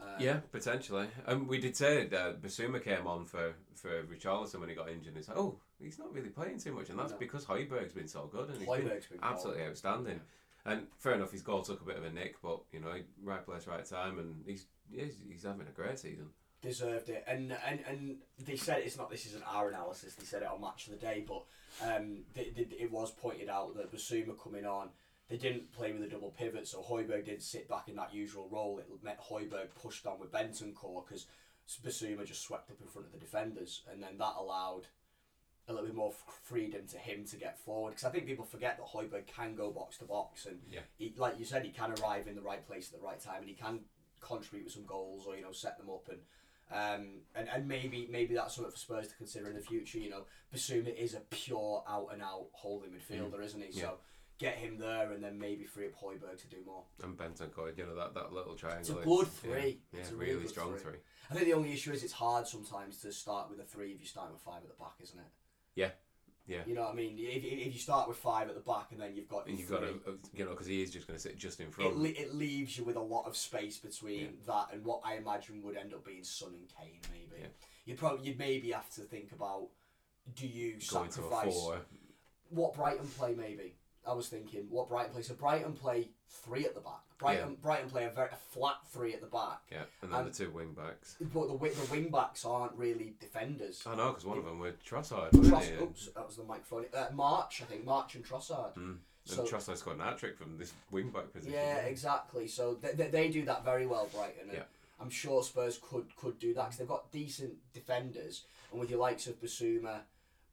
[SPEAKER 2] Uh,
[SPEAKER 1] yeah, potentially. And we did say that Bissouma came on for for Richarlison when he got injured. It's like, oh, he's not really playing too much, and that's
[SPEAKER 2] No.
[SPEAKER 1] because Højbjerg's been so good and he's been
[SPEAKER 2] been
[SPEAKER 1] absolutely outstanding. And fair enough, his goal took a bit of a nick, but you know, right place, right time, and he's yeah, he's, he's having a great season.
[SPEAKER 2] deserved it. And and and they said it's not. This isn't our analysis. They said it on Match of the Day, but um, they, they, it was pointed out that Bissouma coming on, they didn't play with a double pivot, so Højbjerg didn't sit back in that usual role. It meant Højbjerg pushed on with Bentancur because Bissouma just swept up in front of the defenders, and then that allowed a little bit more freedom to him to get forward. Because I think people forget that Højbjerg can go box to box, and
[SPEAKER 1] Yeah.
[SPEAKER 2] he, like you said, he can arrive in the right place at the right time, and he can contribute with some goals or you know set them up and. Um, and, and maybe maybe that's something for Spurs to consider in the future. You know, Bissouma is a pure out and out holding midfielder, isn't he?
[SPEAKER 1] Mm. Yeah.
[SPEAKER 2] So get him there and then maybe free up Højbjerg to do more.
[SPEAKER 1] And Bentancur, you know, that, that little triangle.
[SPEAKER 2] It's a
[SPEAKER 1] is-
[SPEAKER 2] good
[SPEAKER 1] yeah,
[SPEAKER 2] three.
[SPEAKER 1] Yeah,
[SPEAKER 2] It's a
[SPEAKER 1] really,
[SPEAKER 2] really
[SPEAKER 1] strong
[SPEAKER 2] three.
[SPEAKER 1] three.
[SPEAKER 2] I think the only issue is it's hard sometimes to start with a three if you start with five at the back, isn't it?
[SPEAKER 1] Yeah, yeah.
[SPEAKER 2] You know what I mean? If, if you start with five at the back and then you've got
[SPEAKER 1] And you've got
[SPEAKER 2] a,
[SPEAKER 1] to, you know, because he is just going to sit just in front.
[SPEAKER 2] it, le- it leaves you with a lot of space between
[SPEAKER 1] Yeah.
[SPEAKER 2] that and what I imagine would end up being Son and Kane. Maybe
[SPEAKER 1] Yeah.
[SPEAKER 2] you'd probably you'd maybe have to think about do you
[SPEAKER 1] going a
[SPEAKER 2] sacrifice
[SPEAKER 1] four.
[SPEAKER 2] what Brighton play maybe. I was thinking what Brighton play. So Brighton play three at the back. Brighton Brighton play a very a flat three at the back.
[SPEAKER 1] Yeah, and then
[SPEAKER 2] And-
[SPEAKER 1] the two wing backs.
[SPEAKER 2] But the the wing backs aren't really defenders.
[SPEAKER 1] I know, because one of them were Trossard, wasn't
[SPEAKER 2] Tross-
[SPEAKER 1] he?
[SPEAKER 2] oops, that was the microphone. Uh, March, I think March and Trossard.
[SPEAKER 1] Mm.
[SPEAKER 2] So-
[SPEAKER 1] and Trossard scored an hat trick from this wing back position.
[SPEAKER 2] Yeah, exactly. So they, they, they do that very well, Brighton.
[SPEAKER 1] Yeah.
[SPEAKER 2] I'm sure Spurs could could do that because they've got decent defenders, and with your likes of Bissouma,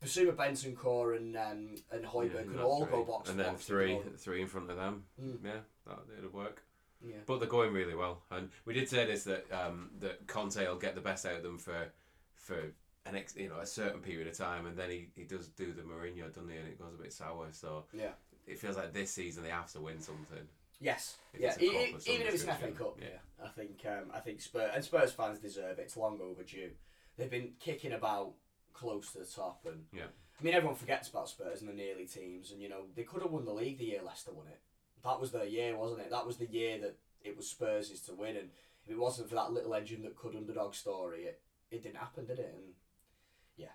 [SPEAKER 2] Bissouma, Bentancur, and um, and
[SPEAKER 1] Yeah,
[SPEAKER 2] Højbjerg
[SPEAKER 1] and
[SPEAKER 2] could all
[SPEAKER 1] three.
[SPEAKER 2] go box
[SPEAKER 1] And then
[SPEAKER 2] box
[SPEAKER 1] three, three in front of them.
[SPEAKER 2] Mm.
[SPEAKER 1] Yeah, that it'll work.
[SPEAKER 2] Yeah.
[SPEAKER 1] But they're going really well, and we did say this that um, that Conte will get the best out of them for for an ex, you know a certain period of time, and then he, he does do the Mourinho, doesn't he? And it goes a bit sour. So
[SPEAKER 2] Yeah.
[SPEAKER 1] it feels like this season they have to win something.
[SPEAKER 2] Yes.
[SPEAKER 1] If
[SPEAKER 2] yeah.
[SPEAKER 1] it's a cup of some
[SPEAKER 2] even if it's an FA Cup.
[SPEAKER 1] yeah.
[SPEAKER 2] Yeah. I think um, I think Spurs and Spurs fans deserve it. It's long overdue. They've been kicking about close to the top, and
[SPEAKER 1] Yeah.
[SPEAKER 2] I mean everyone forgets about Spurs and the nearly teams, and you know they could have won the league the year Leicester won it. That was their year, wasn't it? That was the year that it was Spurs' to win, and if it wasn't for that little engine that could underdog story, it, it didn't happen, did it? And yeah.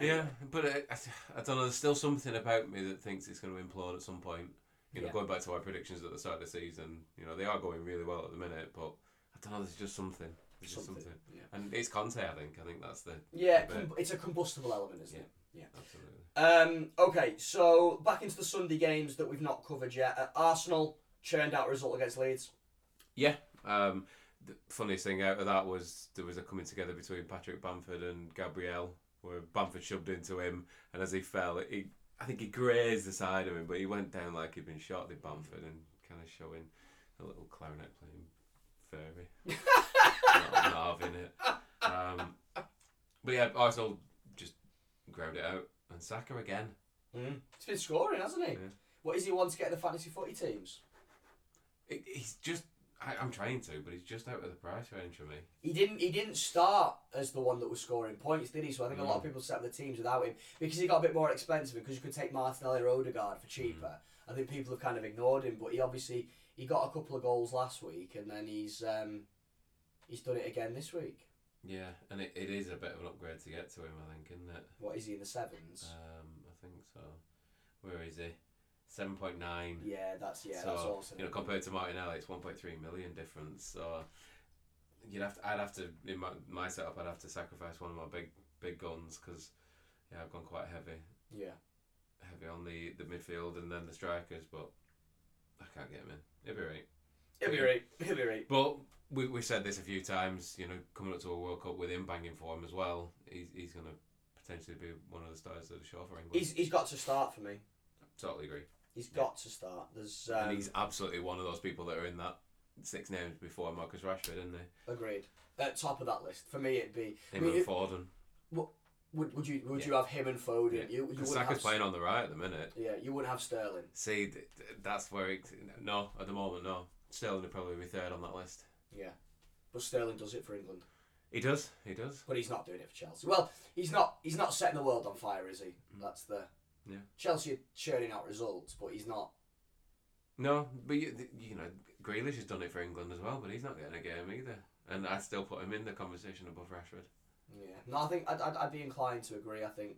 [SPEAKER 1] Yeah, but I, I, I don't know. There's still something about me that thinks it's going to implode at some point. You know,
[SPEAKER 2] Yeah.
[SPEAKER 1] going back to our predictions at the start of the season, you know, they are going really well at the minute, but I don't know. There's just something. Just
[SPEAKER 2] Something.
[SPEAKER 1] something.
[SPEAKER 2] Yeah.
[SPEAKER 1] And it's Conte, I think. I think that's the
[SPEAKER 2] Yeah,
[SPEAKER 1] the
[SPEAKER 2] com- it's a combustible element, isn't
[SPEAKER 1] Yeah.
[SPEAKER 2] it?
[SPEAKER 1] Yeah, absolutely.
[SPEAKER 2] Um, okay, so back into the Sunday games that we've not covered yet. Uh, Arsenal churned out a result against Leeds.
[SPEAKER 1] Yeah. Um, the funniest thing out of that was there was a coming together between Patrick Bamford and Gabriel, where Bamford shoved into him, and as he fell, he I think he grazed the side of him, but he went down like he'd been shot. Did Bamford and kind of showing a little clarinet playing fairy, [laughs] not, having it. Um, but yeah, Arsenal just ground it out, and Saka again.
[SPEAKER 2] Mm. He's been scoring, hasn't he?
[SPEAKER 1] Yeah.
[SPEAKER 2] What is he want to get in the fantasy footy teams?
[SPEAKER 1] It, he's just. I, I'm trying to, but he's just out of the price range for me.
[SPEAKER 2] He didn't. He didn't start as the one that was scoring points, did he? So I think a lot of people set up the teams without him because he got a bit more expensive. Because you could take Martinelli or Odegaard for cheaper. I think people have kind of ignored him, but he obviously he got a couple of goals last week, and then he's um, he's done it again this week.
[SPEAKER 1] Yeah, and it, it is a bit of an upgrade to get to him, I think, isn't it?
[SPEAKER 2] What is he in the sevens?
[SPEAKER 1] Um, I think so. Where is he? Seven point nine.
[SPEAKER 2] yeah, that's yeah,
[SPEAKER 1] so
[SPEAKER 2] that's awesome.
[SPEAKER 1] you know, compared to Martinelli, it's one point three million difference. So you'd have to, I'd have to in my, my setup, I'd have to sacrifice one of my big big guns because yeah, I've gone quite heavy,
[SPEAKER 2] yeah.
[SPEAKER 1] heavy on the the midfield and then the strikers, but I can't get him in. It'll be right.
[SPEAKER 2] It'll be right. It'll be right.
[SPEAKER 1] But we we said this a few times. You know, coming up to a World Cup with him banging for him as well, he's he's going to potentially be one of the stars of the show for England.
[SPEAKER 2] He's he's got to start for me.
[SPEAKER 1] totally agree.
[SPEAKER 2] He's got to start. There's um,
[SPEAKER 1] and he's absolutely one of those people that are in that six names before Marcus Rashford, isn't he?
[SPEAKER 2] agreed. At top of that list for me, it'd be. I
[SPEAKER 1] Him
[SPEAKER 2] mean,
[SPEAKER 1] and Foden.
[SPEAKER 2] would would you would
[SPEAKER 1] Yeah.
[SPEAKER 2] you have him and Foden?
[SPEAKER 1] Yeah.
[SPEAKER 2] You you wouldn't
[SPEAKER 1] Saka's
[SPEAKER 2] have
[SPEAKER 1] playing on the right at the minute.
[SPEAKER 2] Yeah, you wouldn't have Sterling.
[SPEAKER 1] See, th- th- that's where it, no at the moment no. Sterling would probably be third on that list.
[SPEAKER 2] Yeah, but Sterling does it for England.
[SPEAKER 1] He does. He does.
[SPEAKER 2] But he's not doing it for Chelsea. Well, he's not. He's not setting the world on fire, is he? That's the.
[SPEAKER 1] Mm. Yeah.
[SPEAKER 2] Chelsea are churning out results, but he's not.
[SPEAKER 1] No, but you, you know, Grealish has done it for England as well, but he's not getting a game either. And I still put him in the conversation above Rashford.
[SPEAKER 2] Yeah. No, I think I'd, I'd, I'd be inclined to agree. I think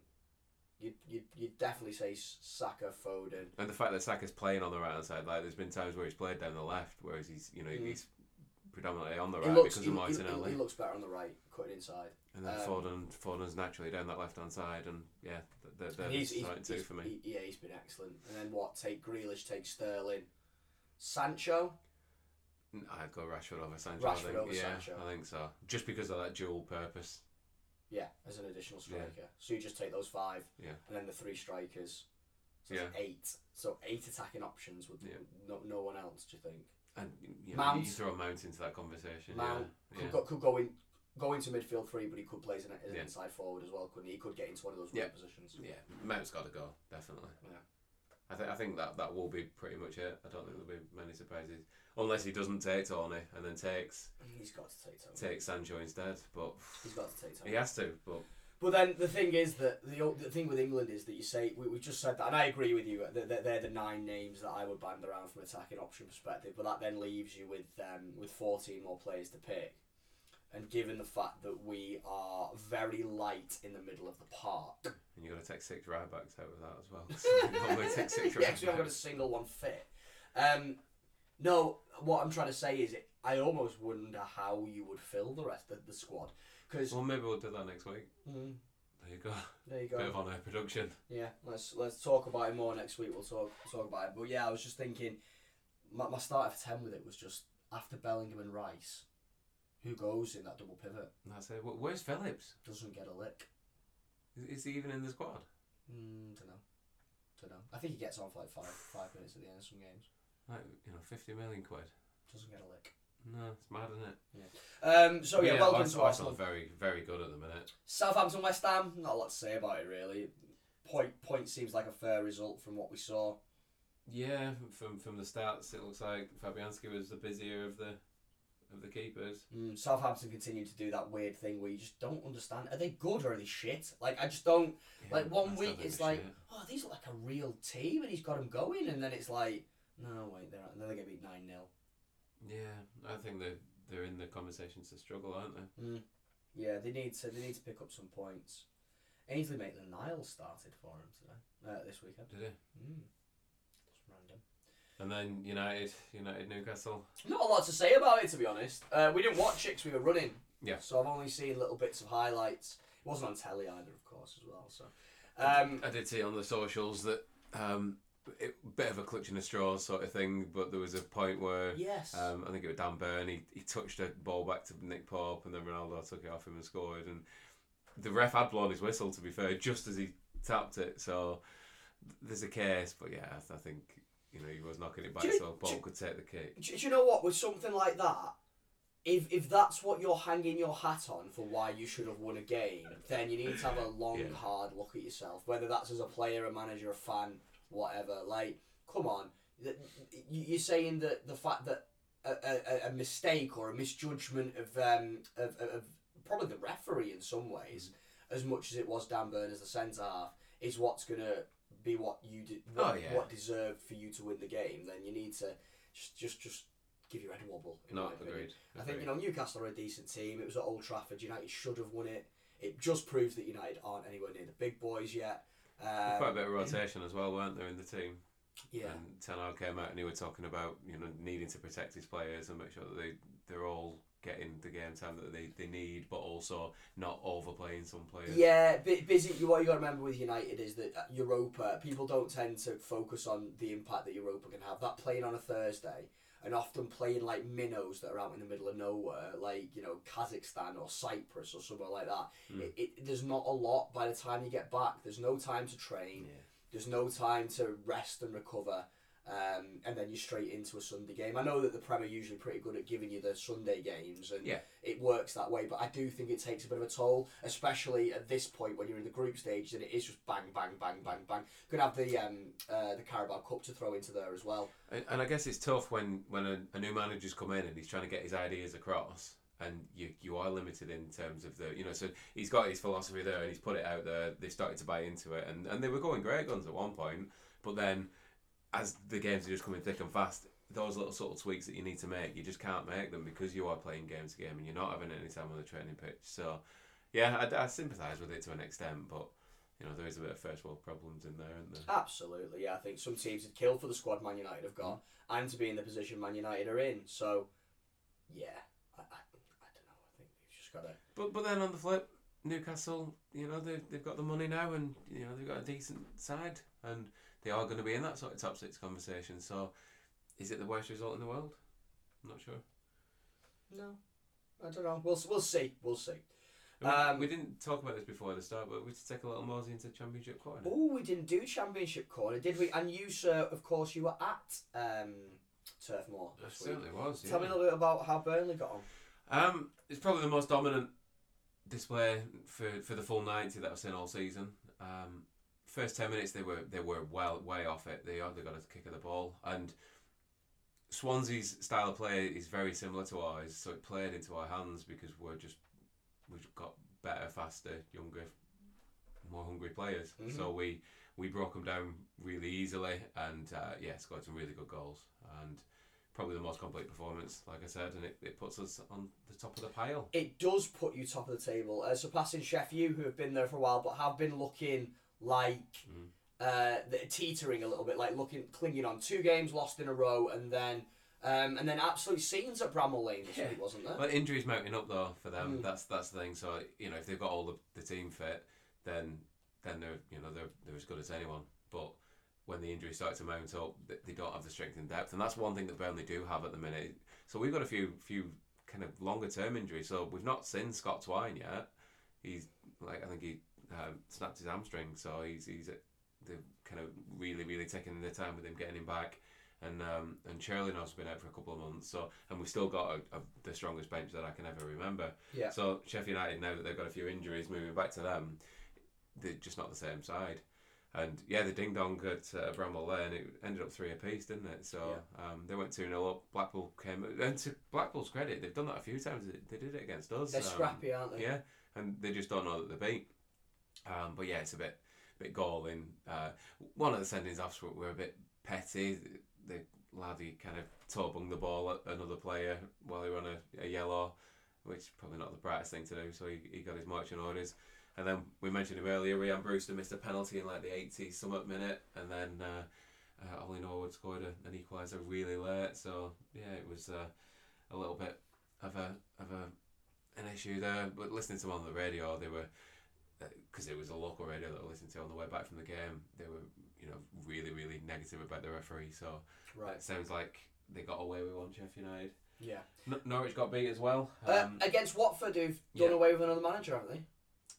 [SPEAKER 2] you'd, you'd, you'd definitely say Saka, Foden.
[SPEAKER 1] And the fact that Saka's playing on the right hand side, like there's been times where he's played down the left, whereas he's you know
[SPEAKER 2] Mm.
[SPEAKER 1] he's predominantly on the right
[SPEAKER 2] looks,
[SPEAKER 1] because
[SPEAKER 2] he,
[SPEAKER 1] of
[SPEAKER 2] he,
[SPEAKER 1] Martinelli.
[SPEAKER 2] he looks better on the right, cutting inside.
[SPEAKER 1] and then
[SPEAKER 2] um,
[SPEAKER 1] Foden, Foden's naturally down that left hand side, and yeah, they're, they're
[SPEAKER 2] And he's, he's,
[SPEAKER 1] two
[SPEAKER 2] he's-
[SPEAKER 1] for me.
[SPEAKER 2] he- yeah, he's been excellent. And then what? Take Grealish, take Sterling, Sancho.
[SPEAKER 1] I'd go Rashford over Sancho. I
[SPEAKER 2] Rashford
[SPEAKER 1] think.
[SPEAKER 2] over
[SPEAKER 1] yeah,
[SPEAKER 2] Sancho.
[SPEAKER 1] I think so. Just because of that dual purpose.
[SPEAKER 2] Yeah, as an additional
[SPEAKER 1] Yeah.
[SPEAKER 2] striker. So you just take those five,
[SPEAKER 1] Yeah.
[SPEAKER 2] and then the three strikers. So
[SPEAKER 1] Yeah.
[SPEAKER 2] eight. So eight attacking options with
[SPEAKER 1] Yeah.
[SPEAKER 2] no, no one else. Do you think?
[SPEAKER 1] And you, know,
[SPEAKER 2] Mount.
[SPEAKER 1] you throw Mount into that conversation.
[SPEAKER 2] Mount
[SPEAKER 1] yeah.
[SPEAKER 2] could
[SPEAKER 1] yeah.
[SPEAKER 2] go, could go in, go into midfield three, but he could play as an, as an
[SPEAKER 1] Yeah.
[SPEAKER 2] inside forward as well, couldn't he? He could get into one of those
[SPEAKER 1] Yeah.
[SPEAKER 2] positions.
[SPEAKER 1] Yeah, Mount's got to go definitely.
[SPEAKER 2] Yeah.
[SPEAKER 1] I think I think that that will be pretty much it. I don't think there'll be many surprises unless he doesn't take Toney and then takes
[SPEAKER 2] He's got to take Toney.
[SPEAKER 1] takes Sancho instead. But
[SPEAKER 2] He's got to take Toney.
[SPEAKER 1] he has to. But
[SPEAKER 2] But then the thing is that the, the thing with England is that you say we, we just said that, and I agree with you. That that they're the nine names that I would band around from attacking option perspective. But that then leaves you with um, with fourteen more players to pick. And given the fact that we are very light in the middle of the park,
[SPEAKER 1] and you got to take six right backs out of that as well. [laughs] So you normally take six
[SPEAKER 2] yeah,
[SPEAKER 1] right
[SPEAKER 2] 'cause we haven't got a single one fit. Um, no, what I'm trying to say is, it, I almost wonder how you would fill the rest of the squad. Because
[SPEAKER 1] Well, maybe we'll do that next week. There you go.
[SPEAKER 2] there you go.
[SPEAKER 1] Bit of on air production.
[SPEAKER 2] Yeah, let's let's talk about it more next week. We'll talk talk about it. But yeah, I was just thinking, my my start of ten with it was just after Bellingham and Rice, who goes in that double pivot
[SPEAKER 1] And that's it. Wh- Where's Phillips?
[SPEAKER 2] doesn't get a lick.
[SPEAKER 1] Is, is he even in the squad?
[SPEAKER 2] Mm, don't know, don't know. I think he gets on for like five five minutes at the end of some games.
[SPEAKER 1] Like you know, fifty million quid.
[SPEAKER 2] Doesn't get a lick.
[SPEAKER 1] No, it's mad, isn't it? Yeah.
[SPEAKER 2] Um, so yeah, welcome
[SPEAKER 1] Arsenal,
[SPEAKER 2] to Arsenal.
[SPEAKER 1] Arsenal very very good at the minute.
[SPEAKER 2] Southampton West Ham. Not a lot to say about it really. Point point seems like a fair result from what we saw.
[SPEAKER 1] Yeah, from from the stats, it looks like Fabianski was the busier of the of the keepers.
[SPEAKER 2] Mm, Southampton continue to do that weird thing where you just don't understand. Are they good or are they shit? Like I just don't.
[SPEAKER 1] Yeah,
[SPEAKER 2] Like one week it's like,
[SPEAKER 1] shit.
[SPEAKER 2] oh, these are like a real team, and he's got them going, and then it's like, no, wait, they're and then they get beat nine 0
[SPEAKER 1] Yeah, I think they they're in the conversations to struggle, aren't they?
[SPEAKER 2] mm. Yeah, they need to they need to pick up some points. Ainsley Maitland Niles started for him today, uh, this weekend.
[SPEAKER 1] Did they?
[SPEAKER 2] Mm. Just random.
[SPEAKER 1] And then United, United Newcastle.
[SPEAKER 2] Not a lot to say about it, to be honest. Uh, we didn't watch it 'cause we were running.
[SPEAKER 1] Yeah.
[SPEAKER 2] So I've only seen little bits of highlights. It wasn't on telly either, of course, as well. So. Um,
[SPEAKER 1] I did see on the socials that um, it, bit of a clutching the straws sort of thing, but there was a point where
[SPEAKER 2] yes.
[SPEAKER 1] um, I think it was Dan Burn. He, he touched a ball back to Nick Pope, and then Ronaldo took it off him and scored. And the ref had blown his whistle, to be fair, just as he tapped it. So there's a case, but yeah, I, think you know he was knocking it back,
[SPEAKER 2] you-
[SPEAKER 1] so Pope could take the kick.
[SPEAKER 2] Do, do you know what? With something like that, if if that's what you're hanging your hat on for why you should have won a game, then you need to have a long,
[SPEAKER 1] Yeah.
[SPEAKER 2] hard look at yourself. Whether that's as a player, a manager, a fan, whatever. Like, come on, you- you're saying that the fact that a, a, a mistake or a misjudgment of um of, of, probably the referee in some ways, as much as it was Dan Burn as the centre half, is what's gonna be what you did, what,
[SPEAKER 1] Oh, yeah.
[SPEAKER 2] what deserved for you to win the game. Then you need to just just just give your head a wobble. In
[SPEAKER 1] No,
[SPEAKER 2] my opinion.
[SPEAKER 1] agreed.
[SPEAKER 2] I think you know Newcastle are a decent team. It was at Old Trafford. United should have won it. It just proves that United aren't anywhere near the big boys yet. Um,
[SPEAKER 1] Quite a bit of rotation as well, weren't there, in the team?
[SPEAKER 2] yeah,
[SPEAKER 1] And Ten Hag came out and he was talking about you know needing to protect his players and make sure that they they're all getting the game time that they, they need, but also not overplaying some players.
[SPEAKER 2] yeah. bu- busy. What you got to remember with United is that Europa people don't tend to focus on the impact that Europa can have. That playing on a Thursday and often playing like minnows that are out in the middle of nowhere, like you know Kazakhstan or Cyprus or somewhere like that.
[SPEAKER 1] Hmm.
[SPEAKER 2] It, it, there's not a lot by the time you get back. There's no time to train.
[SPEAKER 1] Yeah.
[SPEAKER 2] There's no time to rest and recover. Um, and then you're straight into a Sunday game. I know that the Prem are usually pretty good at giving you the Sunday games, and
[SPEAKER 1] Yeah.
[SPEAKER 2] it works that way. But I do think it takes a bit of a toll, especially at this point when you're in the group stage, and it is just bang, bang, bang, bang, bang. Could have the um, uh, the Carabao Cup to throw into there as well.
[SPEAKER 1] And, and I guess it's tough when when a, a new manager's come in and he's trying to get his ideas across, and you you are limited in terms of the you know. So he's got his philosophy there and he's put it out there. They started to buy into it, and and they were going great guns at one point, but then as the games are just coming thick and fast. Those little subtle tweaks that you need to make, you just can't make them because you are playing game to game and you're not having any time on the training pitch. So, yeah, I, I sympathise with it to an extent, but you know there is a bit of first world problems in there, isn't there?
[SPEAKER 2] Absolutely, yeah. I think some teams would kill for the squad Man United have got, mm. and to be in the position Man United are in. So, yeah, I, I, I don't know. I think you've just got to.
[SPEAKER 1] But but then on the flip, Newcastle, you know, they they've got the money now, and you know they've got a decent side, and they are going to be in that sort of top six conversation. So, is it the worst result in the world? I'm not sure.
[SPEAKER 2] No, I don't know. We'll we'll see. We'll see.
[SPEAKER 1] We-
[SPEAKER 2] Um,
[SPEAKER 1] we didn't talk about this before the start, but we should take a little mosey into Championship corner.
[SPEAKER 2] Oh, we didn't do Championship corner, did we? And you, sir, of course, you were at um, Turf Moor
[SPEAKER 1] It
[SPEAKER 2] this week.
[SPEAKER 1] certainly was.
[SPEAKER 2] Tell me a little bit about how Burnley got on.
[SPEAKER 1] Um, it's probably the most dominant display for, for the full ninety that I've seen all season. Um, first ten minutes they were they were well way off it. They hardly got a kick of the ball, and Swansea's style of play is very similar to ours. So it played into our hands because we're just we've got better, faster, younger, more hungry players.
[SPEAKER 2] Mhm.
[SPEAKER 1] So we we broke them down really easily, and uh, yeah, scored some really good goals and. Probably the most complete performance, like I said, and it, it puts us on the top of the pile.
[SPEAKER 2] It does put you top of the table, uh, surpassing Sheff U, who have been there for a while, but have been looking like
[SPEAKER 1] Mm.
[SPEAKER 2] uh, they're teetering a little bit, like looking clinging on. Two games lost in a row, and then um, and then absolute scenes at Bramall Lane this
[SPEAKER 1] Yeah.
[SPEAKER 2] week, wasn't there?
[SPEAKER 1] But injuries mounting up though for them.
[SPEAKER 2] Mm.
[SPEAKER 1] That's that's the thing. So you know if they've got all the, the team fit, then then they're you know they're they're as good as anyone. But when the injuries start to mount up, they don't have the strength and depth, and that's one thing that Burnley do have at the minute. So we've got a few few kind of longer term injuries. So we've not seen Scott Twine yet. He's like I think he um, snapped his hamstring, so he's he's at the kind of really really taking the time with him getting him back. And um, and Churlinov's been out for a couple of months, so and we've still got a, a, the strongest bench that I can ever remember.
[SPEAKER 2] Yeah.
[SPEAKER 1] So Sheffield United now that they've got a few injuries, moving back to them, they're just not the same side. And yeah, the ding dong at uh, Bramall Lane, it ended up three apiece, didn't it? So um, they went 2 0 up. Blackpool came. And to Blackpool's credit, they've done that a few times. They they did it against us.
[SPEAKER 2] They're
[SPEAKER 1] um,
[SPEAKER 2] scrappy, aren't they?
[SPEAKER 1] Yeah, and they just don't know that they beat. Um, but yeah, it's a bit bit galling. Uh, one of the sendings offs were, a bit petty. The laddie kind of toe bunged the ball at another player while he were on a, a yellow, which probably not the brightest thing to do. So he, he got his marching orders. And then we mentioned him earlier. Ryan Brewster missed a penalty in like the 80 somewhat minute, and then uh, uh, Ollie Norwood scored a, an equaliser really late. So yeah, it was uh, a little bit of a of a an issue there. But listening to them on the radio, they were because it was a local radio that I listened to on the way back from the game. They were you know really really negative about the referee. So
[SPEAKER 2] Right.
[SPEAKER 1] it sounds like they got away with one Sheffield United.
[SPEAKER 2] Yeah.
[SPEAKER 1] N- Norwich got beat as well.
[SPEAKER 2] Uh,
[SPEAKER 1] Um,
[SPEAKER 2] against Watford, who've done
[SPEAKER 1] yeah.
[SPEAKER 2] away with another manager, haven't they?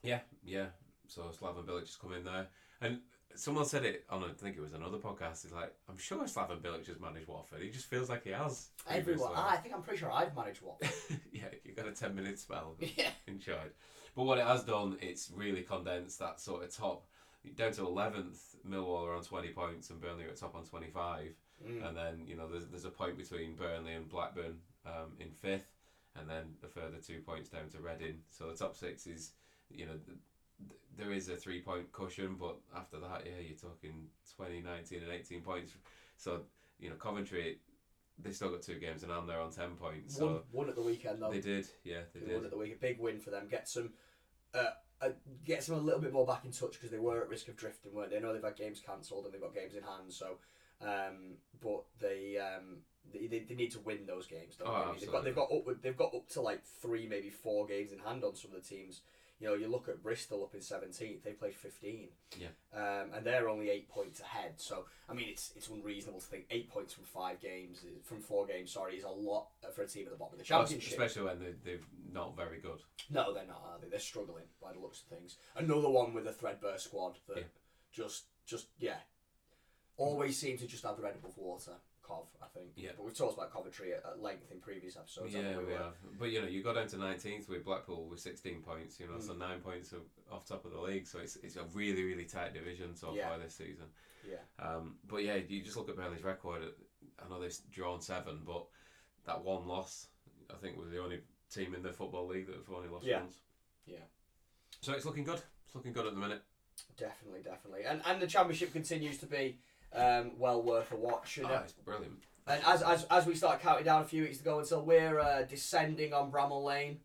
[SPEAKER 1] Yeah, yeah. So Slaven Bilic has come in there, and someone said it on I think it was another podcast. It's like I'm sure Slaven Bilic has managed Watford. He just feels like he has.
[SPEAKER 2] Everyone. Ah, I think I'm pretty sure I've managed Watford. [laughs]
[SPEAKER 1] yeah, you got a ten minute spell [laughs]
[SPEAKER 2] yeah.
[SPEAKER 1] in charge. But what it has done, it's really condensed that sort of top down to eleventh. Millwall are on twenty points, and Burnley are at top on twenty five.
[SPEAKER 2] Mm.
[SPEAKER 1] And then you know there's there's a point between Burnley and Blackburn um, in fifth, and then a further two points down to Reading. So the top six is you know. Th- th- there is a three point cushion, but after that, yeah, you're talking 20, 19, and 18 points. So, you know, Coventry, they still got two games, and I'm there on 10 points. So,
[SPEAKER 2] One, one at the weekend though.
[SPEAKER 1] they did, yeah, they did.
[SPEAKER 2] at the week. A big win for them. Get some, uh, uh, gets them a little bit more back in touch because they were at risk of drifting, weren't they? I know they've had games cancelled and they've got games in hand. So, um, but they, um, they, they, they need to win those games. Don't
[SPEAKER 1] Oh,
[SPEAKER 2] they? They've got they've got upward, they've got up to like three maybe four games in hand on some of the teams. You know, you look at Bristol up in seventeenth; they played fifteen.
[SPEAKER 1] Yeah.
[SPEAKER 2] Um, and they're only eight points ahead. So I mean, it's it's unreasonable to think eight points from five games, from four games. Sorry, is a lot for a team at the bottom of the
[SPEAKER 1] Oh,
[SPEAKER 2] championship.
[SPEAKER 1] especially when they're, they're not very good.
[SPEAKER 2] No, they're not, are they? They're struggling by the looks of things. Another one with a threadbare squad that
[SPEAKER 1] Yeah.
[SPEAKER 2] just, just yeah, always seem to just have their head above water. Cov, I think.
[SPEAKER 1] Yeah.
[SPEAKER 2] But we've talked about Coventry at, at length in previous episodes.
[SPEAKER 1] yeah, we
[SPEAKER 2] we?
[SPEAKER 1] have. But you know, you go down to nineteenth with Blackpool with sixteen points. You know,
[SPEAKER 2] Mm.
[SPEAKER 1] so nine points of, off top of the league. So it's it's a really really tight division so
[SPEAKER 2] Yeah.
[SPEAKER 1] far this season.
[SPEAKER 2] Yeah.
[SPEAKER 1] Um, but yeah, you just look at Burnley's record. I know they've drawn seven, but that one loss, I think, was the only team in the football league that have only lost
[SPEAKER 2] Yeah.
[SPEAKER 1] once.
[SPEAKER 2] Yeah.
[SPEAKER 1] So it's looking good. It's looking good at the minute.
[SPEAKER 2] Definitely, definitely. And and the championship continues to be um, well worth a watch.
[SPEAKER 1] Oh, it's brilliant.
[SPEAKER 2] and as, as as we start counting down a few weeks to go until we're uh, descending on Bramall Lane.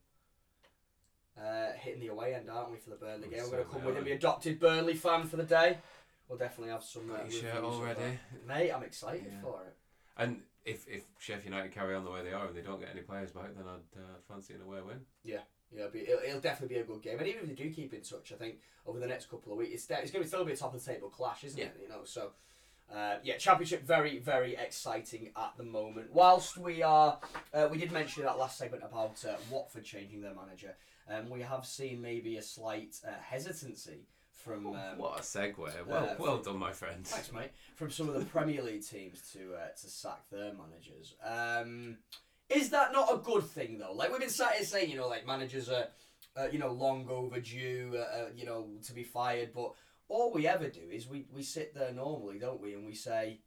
[SPEAKER 2] Uh, hitting the away end, aren't we, for the Burnley game? We're going to come with the adopted Burnley fan for the day. We'll definitely have some. Uh,
[SPEAKER 1] shirt already.
[SPEAKER 2] mate. I'm excited
[SPEAKER 1] Yeah.
[SPEAKER 2] for it.
[SPEAKER 1] And if if Sheffield United carry on the way they are and they don't get any players back, then I'd uh, fancy an away win.
[SPEAKER 2] Yeah, it'll, be, it'll, it'll definitely be a good game. And even if they do keep in touch, I think over the next couple of weeks, it's, de- it's going to still be a top of the table clash, isn't
[SPEAKER 1] Yeah.
[SPEAKER 2] it? You know, so uh, yeah, championship very very exciting at the moment. Whilst we are, uh, we did mention in that last segment about uh, Watford changing their manager. Um, we have seen maybe a slight uh, hesitancy from. Um,
[SPEAKER 1] what a segue! Well,
[SPEAKER 2] uh,
[SPEAKER 1] well done, my friends.
[SPEAKER 2] Thanks, mate. From some of the Premier League teams to uh, to sack their managers. Um, is that not a good thing though? Like we've been sat here saying, you know, like managers are, uh, you know, long overdue, you know, to be fired. But all we ever do is we we sit there normally, don't we, and we say.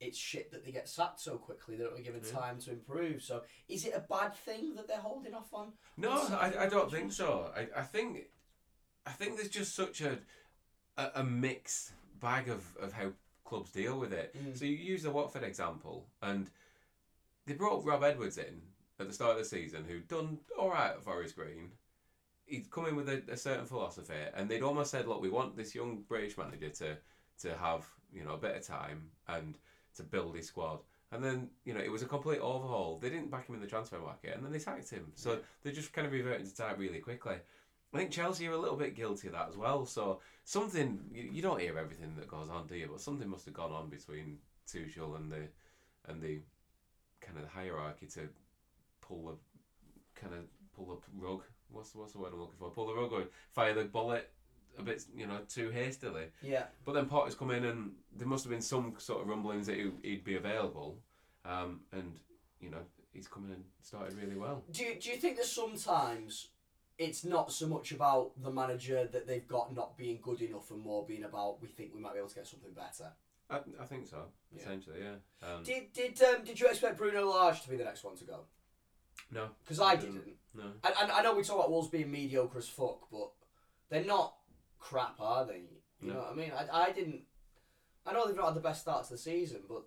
[SPEAKER 2] It's shit that they get sacked so quickly. That They're not given
[SPEAKER 1] Yeah.
[SPEAKER 2] time to improve. So, is it a bad thing that they're holding off on?
[SPEAKER 1] No, I, I don't think so. I, I think I think there's just such a a, a mixed bag of, of how clubs deal with it.
[SPEAKER 2] Mm.
[SPEAKER 1] So you use the Watford example, and they brought Rob Edwards in at the start of the season, who'd done all right at Forest Green. He'd come in with a, a certain philosophy, and they'd almost said, "Look, we want this young British manager to to have you know a bit of time and to build his squad." And then you know it was a complete overhaul. They didn't back him in the transfer market, and then they sacked him. So
[SPEAKER 2] Yeah.
[SPEAKER 1] they just kind of reverted to type really quickly. I think Chelsea are a little bit guilty of that as well. So something you, you don't hear everything that goes on, do you? But something must have gone on between Tuchel and the and the kind of the hierarchy to pull the kind of pull the rug. What's the, what's the word I'm looking for? Pull the rug or fire the bullet a bit, you know, too hastily.
[SPEAKER 2] Yeah.
[SPEAKER 1] But then Potter's come in and there must have been some sort of rumblings that he, he'd be available, um, and you know he's come in and started really well.
[SPEAKER 2] Do you, do you think that sometimes it's not so much about the manager that they've got not being good enough and more being about we think we might be able to get something better?
[SPEAKER 1] I, I think so.
[SPEAKER 2] Yeah.
[SPEAKER 1] Essentially, yeah. Um,
[SPEAKER 2] Did did um, did you expect Bruno Lage to be the next one to go?
[SPEAKER 1] no,
[SPEAKER 2] Because I
[SPEAKER 1] Um,
[SPEAKER 2] didn't.
[SPEAKER 1] No.
[SPEAKER 2] And, and I know we talk about Wolves being mediocre as fuck, but they're not crap, are they? You
[SPEAKER 1] No.
[SPEAKER 2] know what I mean? I, I didn't. I know they've not had the best start to the season, but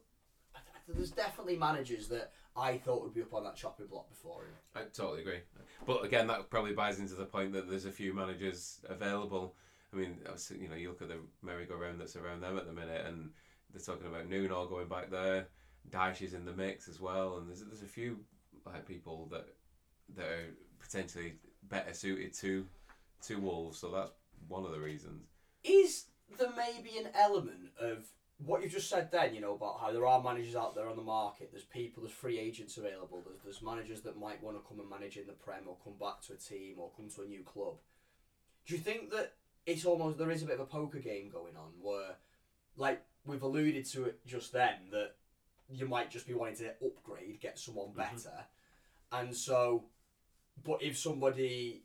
[SPEAKER 2] I- I- there's definitely managers that I thought would be up on that chopping block before him.
[SPEAKER 1] I totally agree. But again, that probably buys into the point that there's a few managers available. I mean, you know, you look at the merry-go-round that's around them at the minute, and they're talking about Nuno going back there. Dyche is in the mix as well, and there's there's a few like people that that are potentially better suited to to Wolves. So that's one of the reasons.
[SPEAKER 2] Is there maybe an element of what you just said then, you know, about how there are managers out there on the market, there's people, there's free agents available, there's, there's managers that might want to come and manage in the Prem or come back to a team or come to a new club. Do you think that it's almost, there is a bit of a poker game going on where, like, we've alluded to it just then, that you might just be wanting to upgrade, get someone mm-hmm. better. And so, but if somebody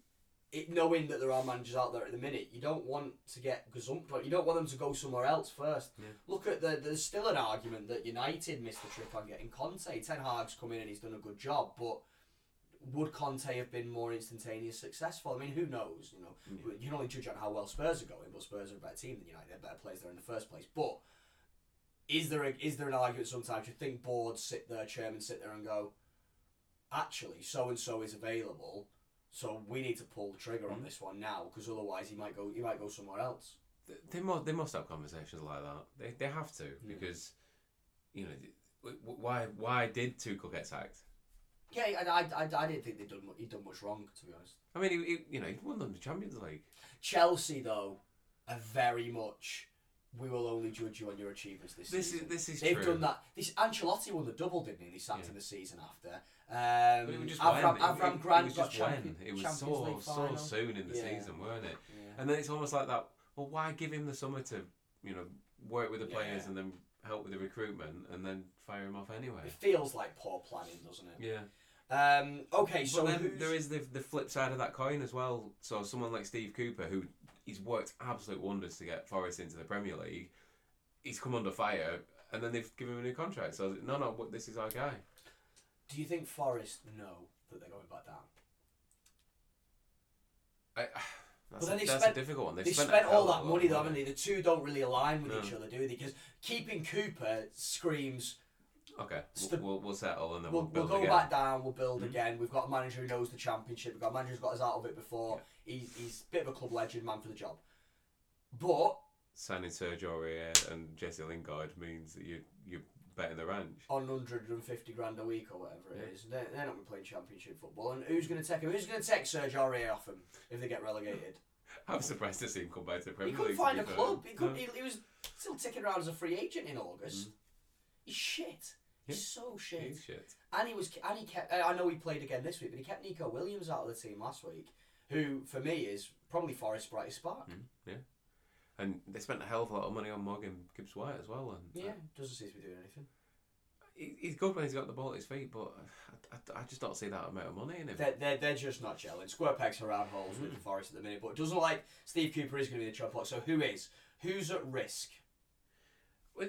[SPEAKER 2] it, knowing that there are managers out there at the minute, you don't want to get gazumped. Like, you don't want them to go somewhere else first.
[SPEAKER 1] Yeah.
[SPEAKER 2] Look at the. There's still an argument that United missed the trick on getting Conte. Ten Hag's come in and he's done a good job, but would Conte have been more instantaneous successful? I mean, who knows? You know, you can only judge on how well Spurs are going, but Spurs are a better team than United. They're better players there in the first place. But is there a, is there an argument sometimes? You think boards sit there, chairmen sit there and go, actually, so and so is available. So we need to pull the trigger on
[SPEAKER 1] Mhm.
[SPEAKER 2] this one now, because otherwise he might go. He might go somewhere else.
[SPEAKER 1] They must they must have conversations like that. They they have to
[SPEAKER 2] Yeah.
[SPEAKER 1] because you know why why did Tuchel get sacked?
[SPEAKER 2] Yeah, I, I, I, I didn't think they'd done he'd done much wrong to be honest.
[SPEAKER 1] I mean, he, he, you know, he won them the Champions League.
[SPEAKER 2] Chelsea though are very much. We will only judge you on your achievements this,
[SPEAKER 1] This is this is
[SPEAKER 2] They've
[SPEAKER 1] true.
[SPEAKER 2] done that. This Ancelotti won the double, didn't he? They sacked
[SPEAKER 1] Yeah.
[SPEAKER 2] him the season after. Um,
[SPEAKER 1] But it was just
[SPEAKER 2] Avram,
[SPEAKER 1] when.
[SPEAKER 2] Avram Grant
[SPEAKER 1] was
[SPEAKER 2] got champion,
[SPEAKER 1] It was so so soon in the
[SPEAKER 2] Yeah.
[SPEAKER 1] season, weren't it?
[SPEAKER 2] Yeah.
[SPEAKER 1] And then it's almost like that. Well, why give him the summer to you know work with the players
[SPEAKER 2] Yeah.
[SPEAKER 1] and then help with the recruitment and then fire him off anyway?
[SPEAKER 2] It feels like poor planning, doesn't it?
[SPEAKER 1] Yeah.
[SPEAKER 2] Um, okay, so
[SPEAKER 1] but then
[SPEAKER 2] who's-
[SPEAKER 1] there is the the flip side of that coin as well. So someone like Steve Cooper, who he's worked absolute wonders to get Forest into the Premier League, he's come under fire, and then they've given him a new contract. So no, no, this is our guy.
[SPEAKER 2] Do you think Forest know that they're going back down?
[SPEAKER 1] I, [sighs] that's,
[SPEAKER 2] then
[SPEAKER 1] a,
[SPEAKER 2] they
[SPEAKER 1] that's
[SPEAKER 2] spent-
[SPEAKER 1] a difficult one. They've
[SPEAKER 2] They
[SPEAKER 1] spent,
[SPEAKER 2] spent, all that money though, haven't they? The two don't really align with
[SPEAKER 1] No.
[SPEAKER 2] each other, do they? Because keeping Cooper screams
[SPEAKER 1] Okay,
[SPEAKER 2] Sta-
[SPEAKER 1] we'll, we'll, settle and then
[SPEAKER 2] we'll,
[SPEAKER 1] we'll,
[SPEAKER 2] we'll go
[SPEAKER 1] again.
[SPEAKER 2] back down, we'll build
[SPEAKER 1] Mhm.
[SPEAKER 2] again. We've got a manager who knows the championship. We've got a manager who's got us out of it before. He's, he's a bit of a club legend, man for the job. But
[SPEAKER 1] Signing Sergio Aurier and Jesse Lingard means that you you're betting the ranch.
[SPEAKER 2] on 150 grand a week or whatever it
[SPEAKER 1] Yeah.
[SPEAKER 2] is, they're, they're not going to play championship football. And who's going to take him? Who's going to take Sergio Aurier off him if they get relegated? [laughs]
[SPEAKER 1] I'm surprised to see him come back to the Premier
[SPEAKER 2] He couldn't
[SPEAKER 1] League.
[SPEAKER 2] find a club. He, couldn't,
[SPEAKER 1] No.
[SPEAKER 2] he, he was still ticking around as a free agent in August. He's shit. He's so shit.
[SPEAKER 1] He's shit.
[SPEAKER 2] And he was, and he kept. I know he played again this week, but he kept Nico Williams out of the team last week, who for me is probably Forest's brightest spark.
[SPEAKER 1] Mm, yeah. And they spent a hell of a lot of money on Morgan Gibbs White as well. And uh,
[SPEAKER 2] Yeah, doesn't seem to be doing anything.
[SPEAKER 1] he, he's good when he's got the ball at his feet, but I, I, I just don't see that amount of money in him.
[SPEAKER 2] They're, they're, they're just not gelling. Square pegs for round holes with Forest at the minute, but it doesn't look like Steve Cooper is going to be the choke block. So who is? Who's at risk?
[SPEAKER 1] Well,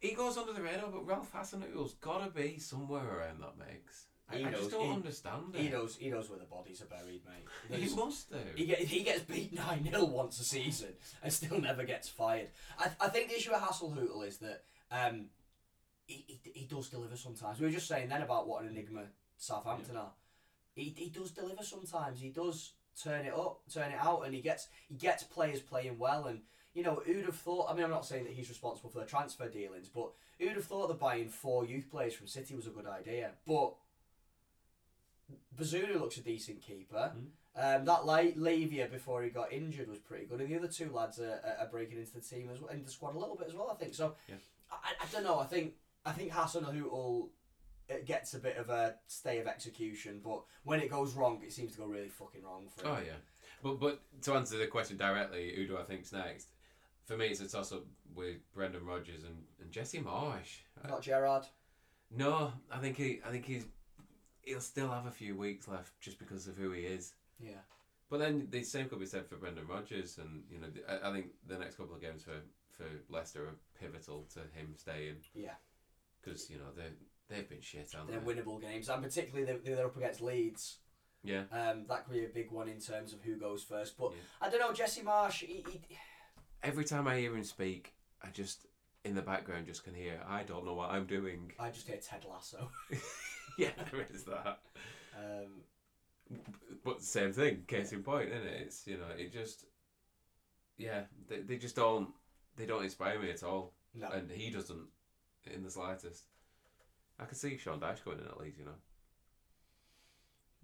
[SPEAKER 1] He goes under the radar, but Ralph Hasenhüttl's got to be somewhere around that mix. I,
[SPEAKER 2] He
[SPEAKER 1] I
[SPEAKER 2] knows-
[SPEAKER 1] just don't
[SPEAKER 2] he-
[SPEAKER 1] understand it.
[SPEAKER 2] He knows. He knows where the bodies are buried, mate.
[SPEAKER 1] He
[SPEAKER 2] There's-
[SPEAKER 1] must do.
[SPEAKER 2] He, get, he gets beat [laughs] 9 0 once a season and still never gets fired. I, I think the issue with Hasselhootel is that um, he, he, he does deliver sometimes. We were just saying then about what an enigma Southampton are. He, he does deliver sometimes. He does turn it up, turn it out, and he gets he gets players playing well. And you know, who'd have thought? I mean, I'm not saying that he's responsible for the transfer dealings, but who'd have thought that buying four youth players from City was a good idea? But Bazunu looks a decent keeper.
[SPEAKER 1] Mm.
[SPEAKER 2] Um, that La- Lavia before he got injured was pretty good, and the other two lads are, are- breaking into the team as well, into the squad a little bit as well. I think so.
[SPEAKER 1] Yeah.
[SPEAKER 2] I, I don't know. I think I think Hasenhüttl it gets a bit of a stay of execution, but when it goes wrong, it seems to go really fucking wrong for him.
[SPEAKER 1] Oh yeah, but but to answer the question directly, who do I think's next? For me, it's a toss up with Brendan Rodgers and, and Jesse Marsch.
[SPEAKER 2] Not Gerrard.
[SPEAKER 1] no, I think he, I think he's, he'll still have a few weeks left just because of who he is.
[SPEAKER 2] Yeah.
[SPEAKER 1] But then the same could be said for Brendan Rodgers, and you know, I, I think the next couple of games for for Leicester are pivotal to him staying
[SPEAKER 2] Yeah.
[SPEAKER 1] because you know they they've been shit, haven't
[SPEAKER 2] They're
[SPEAKER 1] they?
[SPEAKER 2] winnable games, and particularly they're, they're up against Leeds.
[SPEAKER 1] Yeah,
[SPEAKER 2] Um, that could be a big one in terms of who goes first. But
[SPEAKER 1] Yeah.
[SPEAKER 2] I don't know, Jesse Marsch. He, he,
[SPEAKER 1] every time I hear him speak, I just in the background just can hear I don't know what I'm doing.
[SPEAKER 2] I just hear Ted Lasso. [laughs] [laughs]
[SPEAKER 1] yeah, there is that.
[SPEAKER 2] Um,
[SPEAKER 1] But same thing, case in point, isn't it? It's you know, it just yeah, they, they just don't they don't inspire me at all.
[SPEAKER 2] no.
[SPEAKER 1] And he doesn't in the slightest. I could see Sean Dyche going in at least, you know.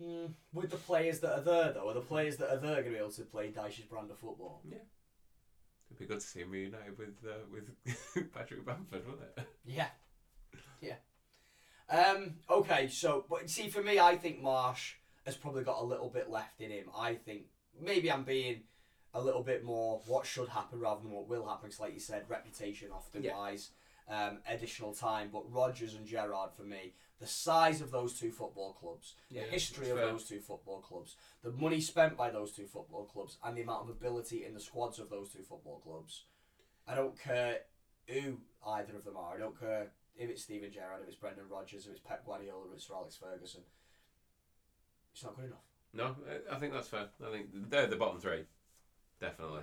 [SPEAKER 2] Mm, with the players that are there, though, are the players that are there going to be able to play Dyche's brand of football?
[SPEAKER 1] Yeah. It'd be good to see him reunited with uh, with [laughs] Patrick Bamford, wouldn't it?
[SPEAKER 2] Yeah, yeah. Um, okay, so but see, for me, I think Marsch has probably got a little bit left in him. I think maybe I'm being a little bit more what should happen rather than what will happen. 'cause like you said, reputation often
[SPEAKER 1] Yeah.
[SPEAKER 2] buys um, additional time. But Rodgers and Gerrard, for me, the size of those two football clubs,
[SPEAKER 1] Yeah,
[SPEAKER 2] the history of
[SPEAKER 1] fair.
[SPEAKER 2] those two football clubs, the money spent by those two football clubs, and the amount of ability in the squads of those two football clubs. I don't care who either of them are. I don't care if it's Steven Gerrard, if it's Brendan Rodgers, if it's Pep Guardiola, or it's Sir Alex Ferguson. It's not good enough.
[SPEAKER 1] No, I- think that's fair. I think they're the bottom three, definitely.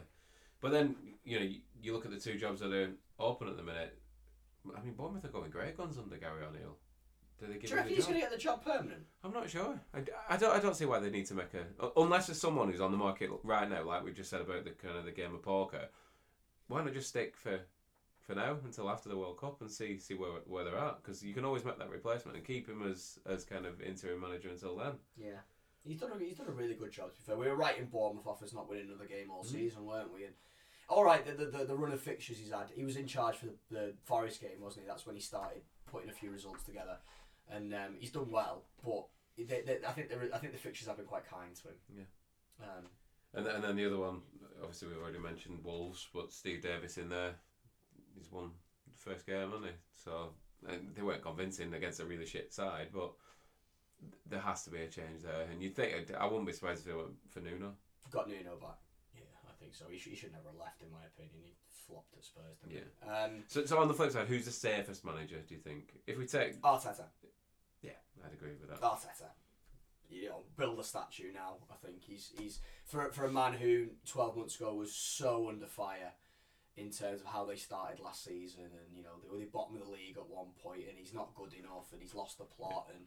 [SPEAKER 1] But then you know you, you look at the two jobs that are open at the minute. I mean, Bournemouth are going great guns under Gary O'Neil. Do they
[SPEAKER 2] Do
[SPEAKER 1] give
[SPEAKER 2] you
[SPEAKER 1] him
[SPEAKER 2] reckon he's going to get the job permanent?
[SPEAKER 1] I'm not sure. I, I don't. I don't see why they need to make a unless there's someone who's on the market right now, like we just said about the kind of the game of poker. Why not just stick for for now until after the World Cup and see see where where they're at because you can always make that replacement and keep him as as kind of interim manager until then.
[SPEAKER 2] Yeah. He's done, a, he's done a really good job, to be fair. We were right in Bournemouth off us not winning another game all
[SPEAKER 1] Mhm.
[SPEAKER 2] season, weren't we? And all right, the, the, the run of fixtures he's had, he was in charge for the, the Forest game, wasn't he? That's when he started putting a few results together. And um, he's done well, but they, they, I, think the, I think the fixtures have been quite kind to him.
[SPEAKER 1] Yeah.
[SPEAKER 2] Um,
[SPEAKER 1] And then, and then the other one, obviously we've already mentioned Wolves, but Steve Davis in there, he's won the first game, hasn't he? So they weren't convincing against a really shit side, but there has to be a change there. And you'd think I wouldn't be surprised if they went for Nuno.
[SPEAKER 2] got Nuno back. Yeah, I think so. He should, he should never have left, in my opinion. He flopped at Spurs, didn't he? Um,
[SPEAKER 1] So, so on the flip side, who's the safest manager? Do you think? If we take,
[SPEAKER 2] Arteta.
[SPEAKER 1] yeah, I'd agree with that.
[SPEAKER 2] Arteta. You know, build a statue now. I think he's he's for for a man who twelve months ago was so under fire in terms of how they started last season, and you know they were the bottom of the league at one point, and he's not good enough, and he's lost the plot, and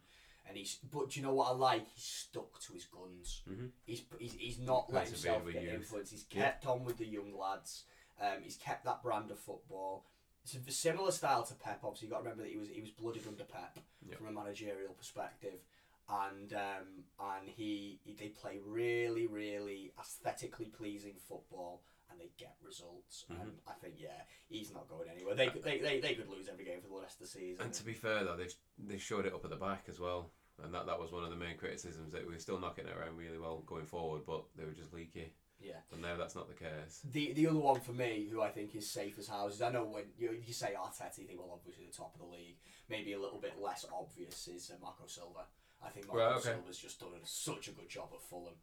[SPEAKER 2] and he's but do you know what I like? He's stuck to his guns.
[SPEAKER 1] hmm
[SPEAKER 2] He's he's, he's not let himself get
[SPEAKER 1] youth.
[SPEAKER 2] influenced. He's
[SPEAKER 1] Yeah.
[SPEAKER 2] kept on with the young lads. Um, he's kept that brand of football. It's a similar style to Pep. Obviously, you got to remember that he was he was blooded under Pep
[SPEAKER 1] Yeah.
[SPEAKER 2] from a managerial perspective, and um, and he, he they play really really aesthetically pleasing football. And they get results,
[SPEAKER 1] Mm-hmm.
[SPEAKER 2] and I think yeah, he's not going anywhere. They, could- they, they, they could lose every game for the rest of the season.
[SPEAKER 1] And to be fair though, they've they showed it up at the back as well, and that that was one of the main criticisms that we were still knocking it around really well going forward, but they were just leaky.
[SPEAKER 2] yeah,
[SPEAKER 1] But now that's not the case.
[SPEAKER 2] The the other one for me, who I think is safe as houses, I know when you, you say Arteta, you think well obviously the top of the league. Maybe a little bit less obvious is uh, Marco Silva. I think Marco
[SPEAKER 1] Right, okay.
[SPEAKER 2] Silva's just done such a good job at Fulham.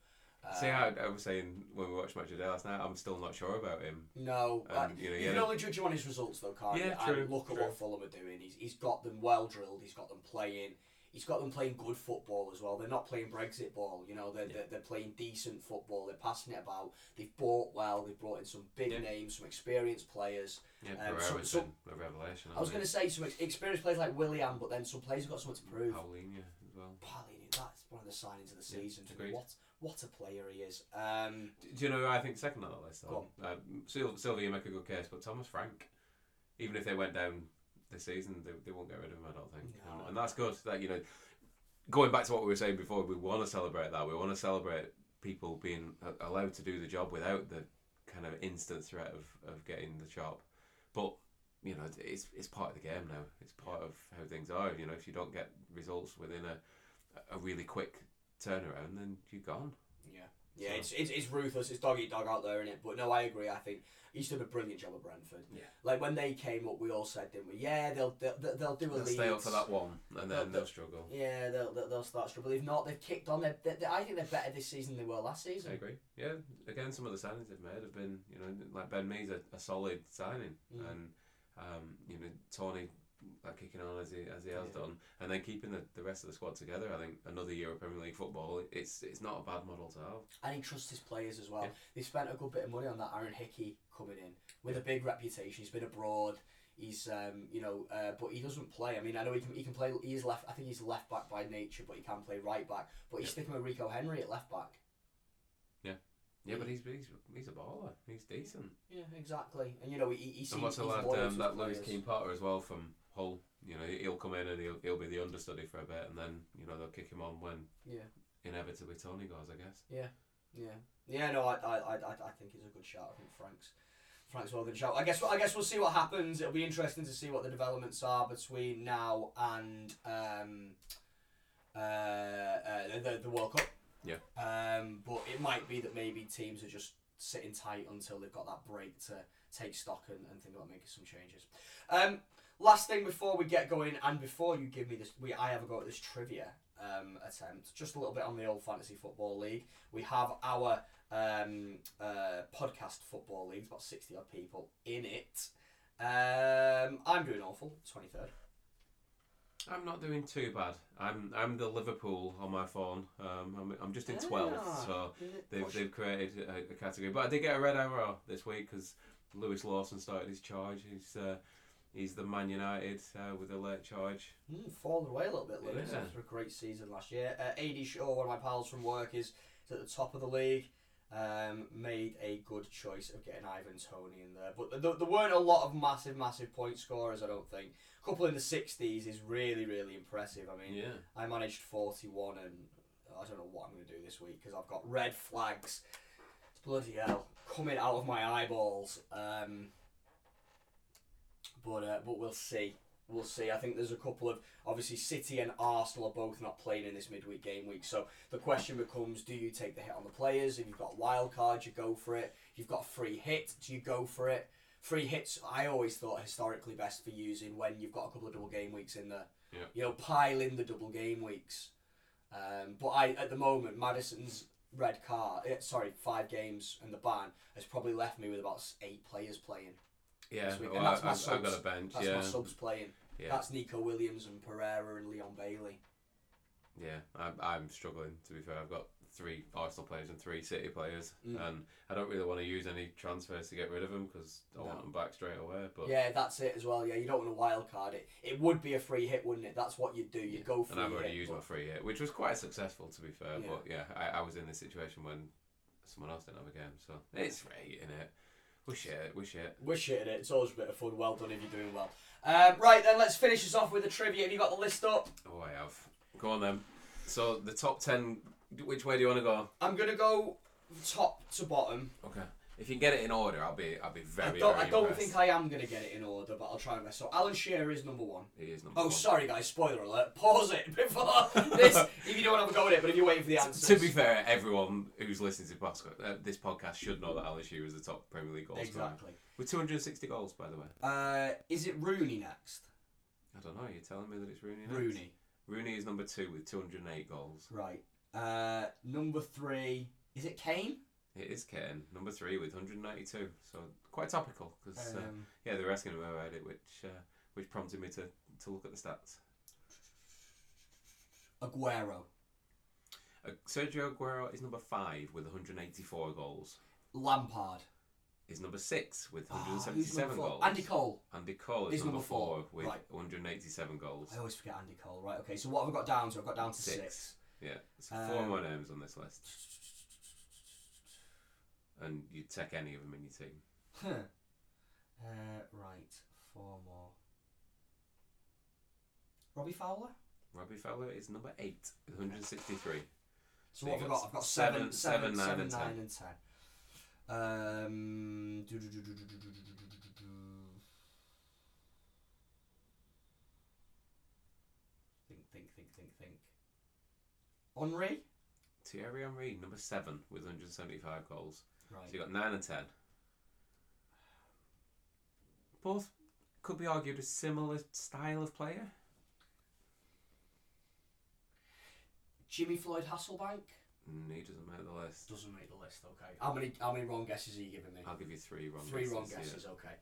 [SPEAKER 1] See how I was saying when we watched Match of the Day last night, I'm still not sure about him.
[SPEAKER 2] No,
[SPEAKER 1] Um,
[SPEAKER 2] I-
[SPEAKER 1] you know,
[SPEAKER 2] you can only judge him on his results though, can't
[SPEAKER 1] Yeah,
[SPEAKER 2] you?
[SPEAKER 1] true,
[SPEAKER 2] and look at
[SPEAKER 1] true.
[SPEAKER 2] what Fulham are doing. He's he's got them well drilled. He's got them playing. He's got them playing good football as well. They're not playing Brexit ball. You know, they're,
[SPEAKER 1] Yeah.
[SPEAKER 2] they're, they're playing decent football. They're passing it about. They've bought well. They've brought in some big
[SPEAKER 1] Yeah.
[SPEAKER 2] names, some experienced players.
[SPEAKER 1] Yeah,
[SPEAKER 2] Um,
[SPEAKER 1] Pereira's
[SPEAKER 2] so- so-
[SPEAKER 1] a revelation.
[SPEAKER 2] I was going to say some experienced players like Willian, but then some players have got something to prove.
[SPEAKER 1] Paulinho as well.
[SPEAKER 2] Palhinha, that's one of the signings of the season. what what a player he is. Um,
[SPEAKER 1] Do do you know who I think second on that list?
[SPEAKER 2] Go
[SPEAKER 1] Though? Uh, Sil- Silva make a good case, but Thomas Frank, even if they went down this season, they, they won't get rid of him. I don't think,
[SPEAKER 2] No.
[SPEAKER 1] and, and that's good. That you know, going back to what we were saying before, we want to celebrate that. We want to celebrate people being allowed to do the job without the kind of instant threat of, of getting the chop. But you know, it's it's part of the game now. It's part of how things are. You know, if you don't get results within a a really quick turnaround, then you're gone.
[SPEAKER 2] yeah, yeah,
[SPEAKER 1] So-
[SPEAKER 2] it's, it's it's ruthless. It's dog eat dog out there, is it? But no, I agree. I think he's done a brilliant job at Brentford.
[SPEAKER 1] Yeah.
[SPEAKER 2] Like when they came up, we all said, didn't we? Yeah, they'll they'll, they'll do a
[SPEAKER 1] They'll
[SPEAKER 2] lead.
[SPEAKER 1] stay up for that one, and
[SPEAKER 2] They'll-
[SPEAKER 1] then they'll struggle.
[SPEAKER 2] Yeah, they'll, they'll, they'll start struggling. If not, they've kicked on. They're, they I think they're better this season than they were last season.
[SPEAKER 1] I agree. Yeah, again, some of the signings they've made have been, you know, like Ben Mee's a, a solid signing,
[SPEAKER 2] Mm.
[SPEAKER 1] and um, you know, Toney like kicking on as he as he has
[SPEAKER 2] Yeah.
[SPEAKER 1] done, and then keeping the, the rest of the squad together. I think another year of Premier League football, it's it's not a bad model to have.
[SPEAKER 2] And he trusts his players as well.
[SPEAKER 1] Yeah.
[SPEAKER 2] They spent a good bit of money on that Aaron Hickey coming in with a big reputation. He's been abroad. He's um, you know, uh, but he doesn't play. I mean, I know he can he can play. He is left. I think he's left back by nature, but he can play right back. But he's
[SPEAKER 1] Yeah.
[SPEAKER 2] sticking with Rico Henry at left back.
[SPEAKER 1] Yeah, Yeah, but he's he's, he's a baller. He's decent.
[SPEAKER 2] Yeah, exactly. And you know, he he seems
[SPEAKER 1] and what's the
[SPEAKER 2] he's
[SPEAKER 1] lad
[SPEAKER 2] loyal to
[SPEAKER 1] um, that Lewis. Keane Potter as well from Hull? You know, he'll come in and he'll he'll be the understudy for a bit, and then you know they'll kick him on when
[SPEAKER 2] Yeah,
[SPEAKER 1] inevitably Toney goes, I guess.
[SPEAKER 2] yeah, yeah. yeah. No, I I, I, I think he's a good shout. I think Frank's. Frank's well good shout. I guess I guess we'll see what happens. It'll be interesting to see what the developments are between now and um, uh, uh, the, the World Cup.
[SPEAKER 1] Yeah.
[SPEAKER 2] Um, but it might be that maybe teams are just sitting tight until they've got that break to take stock and, and think about making some changes. Um, last thing before we get going, and before you give me this, we I have a go at this trivia um, attempt. Just a little bit on the old fantasy football league. We have our um, uh, podcast football league. It's about sixty odd people in it. Um, I'm doing awful. Twenty third.
[SPEAKER 1] I'm not doing too bad. I'm I'm the Liverpool on my phone. Um, I'm, I'm just in twelfth,
[SPEAKER 2] Ah,
[SPEAKER 1] so they've they've created a, a category. But I did get a red arrow this week because Lewis Lawson started his charge. He's uh, he's the Man United uh, with a late charge.
[SPEAKER 2] Mm, fallen away a little bit, Lewis,
[SPEAKER 1] Yeah.
[SPEAKER 2] after a great season last year. Uh, AD Shaw, one of my pals from work, is, at the top of the league. um, made a good choice of getting Ivan Toney in there. But there, there weren't a lot of massive, massive point scorers, I don't think. A couple in the 60s is really, really impressive. I mean,
[SPEAKER 1] Yeah.
[SPEAKER 2] I managed 41 and I don't know what I'm going to do this week because I've got red flags. It's bloody hell coming out of my eyeballs. Um, but uh, but we'll see. We'll see. I think there's a couple of obviously City and Arsenal are both not playing in this midweek game week. So the question becomes: Do you take the hit on the players? If you've got a wild card, you go for it. If you've got a free hit, do you go for it? Free hits, I always thought historically best for using when you've got a couple of double game weeks in there.
[SPEAKER 1] Yeah.
[SPEAKER 2] You know, pile in the double game weeks. Um, but I, at the moment, Maddison's red card, eh, sorry, five games and the ban has probably left me with about eight players playing.
[SPEAKER 1] Yeah,
[SPEAKER 2] This week,
[SPEAKER 1] well,
[SPEAKER 2] and that's
[SPEAKER 1] I,
[SPEAKER 2] my
[SPEAKER 1] I've, I've got a
[SPEAKER 2] subs.
[SPEAKER 1] bench.
[SPEAKER 2] That's
[SPEAKER 1] yeah,
[SPEAKER 2] my subs playing.
[SPEAKER 1] yeah,
[SPEAKER 2] That's Nico Williams and Pereira and Leon Bailey.
[SPEAKER 1] yeah. I'm, I'm struggling to be fair. I've got three Arsenal players and three City players,
[SPEAKER 2] Mm.
[SPEAKER 1] and I don't really want to use any transfers to get rid of them because I want them back straight away. But
[SPEAKER 2] Yeah, that's it as well. Yeah, you don't want a wild card. It it would be a free hit, wouldn't it? That's what you'd do. You would go for
[SPEAKER 1] and I've already
[SPEAKER 2] hit,
[SPEAKER 1] used
[SPEAKER 2] but-
[SPEAKER 1] my free hit, which was quite successful to be fair.
[SPEAKER 2] Yeah.
[SPEAKER 1] But yeah, I, I was in this situation when someone else didn't have a game, so it's right in it. We shit, we shit.
[SPEAKER 2] We're shit it. It's always a bit of fun. Well done if you're doing well. Um, right then, let's finish this off with the trivia. Have you got the list up?
[SPEAKER 1] Oh, I have. Go on then. So the top ten. Which way do you want to go?
[SPEAKER 2] I'm gonna go top to bottom.
[SPEAKER 1] Okay. If you can get it in order, I'll be I'll be very
[SPEAKER 2] I don't,
[SPEAKER 1] very
[SPEAKER 2] I don't
[SPEAKER 1] impressed.
[SPEAKER 2] think I am gonna get it in order, but I'll try my best. So Alan Shearer is number one.
[SPEAKER 1] He is number
[SPEAKER 2] Oh,
[SPEAKER 1] one.
[SPEAKER 2] sorry guys, spoiler alert. Pause it before [laughs] this. if you don't have a go at it, but if you're waiting for the answers.
[SPEAKER 1] To be fair, everyone who's listening to uh, this podcast should know that Alan Shearer is the top Premier League goal scorer.
[SPEAKER 2] exactly.
[SPEAKER 1] With 260 goals, by the way.
[SPEAKER 2] Uh, is it Rooney next?
[SPEAKER 1] I don't know, you're telling me that it's Rooney next?
[SPEAKER 2] Rooney.
[SPEAKER 1] Rooney is number two with 208 goals.
[SPEAKER 2] Right. Uh, number three. Is it Kane?
[SPEAKER 1] It is Kane, number three with 192. So quite topical because uh,
[SPEAKER 2] Um,
[SPEAKER 1] yeah, they were asking about it, which uh, which prompted me to, to look at the stats.
[SPEAKER 2] Aguero.
[SPEAKER 1] Uh, Sergio Aguero is number five with 184 goals.
[SPEAKER 2] Lampard.
[SPEAKER 1] Is number six with
[SPEAKER 2] Ah,
[SPEAKER 1] 177
[SPEAKER 2] number four?
[SPEAKER 1] goals.
[SPEAKER 2] Andy Cole.
[SPEAKER 1] Andy Cole is
[SPEAKER 2] He's
[SPEAKER 1] number,
[SPEAKER 2] number
[SPEAKER 1] four,
[SPEAKER 2] four.
[SPEAKER 1] with
[SPEAKER 2] Right.
[SPEAKER 1] 187 goals.
[SPEAKER 2] I always forget Andy Cole. Right. Okay. So what have I got down to? I've got down to six.
[SPEAKER 1] Six. Yeah, so four
[SPEAKER 2] Um,
[SPEAKER 1] more names on this list, and you'd take any of them in your team.
[SPEAKER 2] uh, right, four more. Robbie Fowler.
[SPEAKER 1] Robbie Fowler is number eight, 163.
[SPEAKER 2] So,
[SPEAKER 1] so
[SPEAKER 2] what have I
[SPEAKER 1] got?
[SPEAKER 2] I've got
[SPEAKER 1] seven,
[SPEAKER 2] seven,
[SPEAKER 1] seven,
[SPEAKER 2] seven,
[SPEAKER 1] nine,
[SPEAKER 2] seven nine, and ten. Um, think, think, think, think, think. Henri.
[SPEAKER 1] Thierry Henry, number seven, with 175 goals.
[SPEAKER 2] Right.
[SPEAKER 1] So you got nine and ten. Both could be argued a similar style of player.
[SPEAKER 2] Jimmy Floyd Hasselbaink
[SPEAKER 1] Mm, he doesn't make the list.
[SPEAKER 2] doesn't make the list. Okay. How many? How many wrong guesses are you giving me?
[SPEAKER 1] I'll give you three wrong
[SPEAKER 2] Three
[SPEAKER 1] guesses.
[SPEAKER 2] wrong
[SPEAKER 1] yeah.
[SPEAKER 2] guesses. Okay.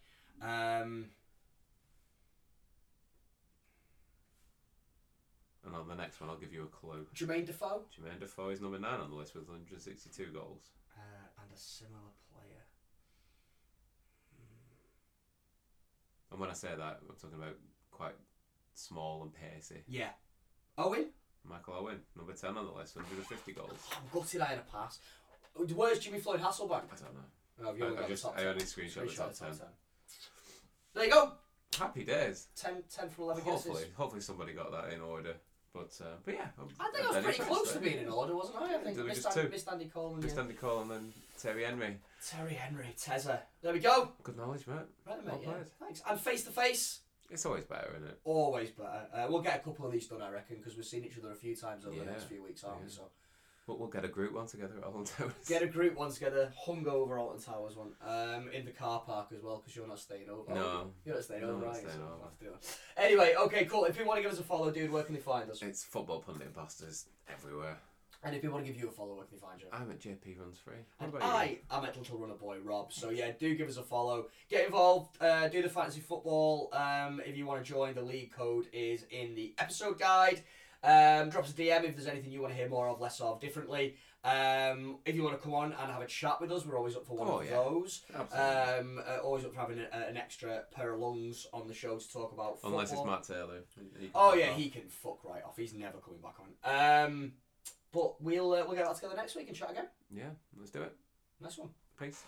[SPEAKER 2] Um.
[SPEAKER 1] And on the next one, I'll give you a clue.
[SPEAKER 2] Jermaine Defoe.
[SPEAKER 1] Jermaine Defoe is number nine on the list with 162 goals.
[SPEAKER 2] And a similar player.
[SPEAKER 1] And when I say that, I'm talking about quite small and pacey.
[SPEAKER 2] Yeah. Owen.
[SPEAKER 1] Michael Owen, number 10 on the list, 150 goals.
[SPEAKER 2] I'm gutted I had a pass. Where's Jimmy Floyd Hasselbaink?
[SPEAKER 1] I don't know.
[SPEAKER 2] Oh, have you only
[SPEAKER 1] I- I just-
[SPEAKER 2] top
[SPEAKER 1] I only screenshot the top 10.
[SPEAKER 2] There you go.
[SPEAKER 1] Happy days.
[SPEAKER 2] 10, 10 from 11
[SPEAKER 1] Hopefully,
[SPEAKER 2] guesses.
[SPEAKER 1] hopefully somebody got that in order. But uh, but yeah, I'm,
[SPEAKER 2] I think I was pretty close to being in order, wasn't I? I think missed,
[SPEAKER 1] just
[SPEAKER 2] Andy,
[SPEAKER 1] two.
[SPEAKER 2] missed Andy Cole and
[SPEAKER 1] Just
[SPEAKER 2] yeah.
[SPEAKER 1] Andy Cole and then Terry Henry.
[SPEAKER 2] Terry Henry, Tezza. There we go.
[SPEAKER 1] Good knowledge, mate.
[SPEAKER 2] Right,
[SPEAKER 1] Well
[SPEAKER 2] mate. Yeah.
[SPEAKER 1] played.
[SPEAKER 2] Thanks. And face to face,
[SPEAKER 1] It's always better, isn't it?
[SPEAKER 2] always better. Uh, we'll get a couple of these done, I reckon, because we've seen each other a few times over the
[SPEAKER 1] Yeah.
[SPEAKER 2] next few weeks, aren't we?
[SPEAKER 1] Yeah.
[SPEAKER 2] So
[SPEAKER 1] But we'll get a group one together at Alton Towers.
[SPEAKER 2] get a [laughs] group one together, hungover Alton Towers one, um, in the car park as well, because you're not staying over.
[SPEAKER 1] No.
[SPEAKER 2] You're not staying
[SPEAKER 1] No,
[SPEAKER 2] over,
[SPEAKER 1] I'm not
[SPEAKER 2] right?
[SPEAKER 1] staying
[SPEAKER 2] so
[SPEAKER 1] over.
[SPEAKER 2] we'll have to do it. Anyway, okay, cool. If you want to give us a follow, dude, where can they find us?
[SPEAKER 1] It's football pundit imposters everywhere.
[SPEAKER 2] And if you want to give you a follow, where can they find you?
[SPEAKER 1] I'm at JP Runs Free. What
[SPEAKER 2] And
[SPEAKER 1] about you?
[SPEAKER 2] I am at Little Runner Boy Rob. So yeah, do give us a follow. Get involved. Uh, do the fantasy football. Um, if you want to join, the league code is in the episode guide. Um, drop us a DM if there's anything you want to hear more of, less of, differently. Um, if you want to come on and have a chat with us, we're always up for one
[SPEAKER 1] Oh,
[SPEAKER 2] of
[SPEAKER 1] yeah.
[SPEAKER 2] those. Um, uh, always up for having a, an extra pair of lungs on the show to talk about football.
[SPEAKER 1] Unless it's Matt Taylor.
[SPEAKER 2] Oh yeah,
[SPEAKER 1] off.
[SPEAKER 2] he can fuck right off. He's never coming back on. Um, but we'll uh, we'll get that together next week and chat again.
[SPEAKER 1] Yeah, let's do it.
[SPEAKER 2] Nice one.
[SPEAKER 1] Peace.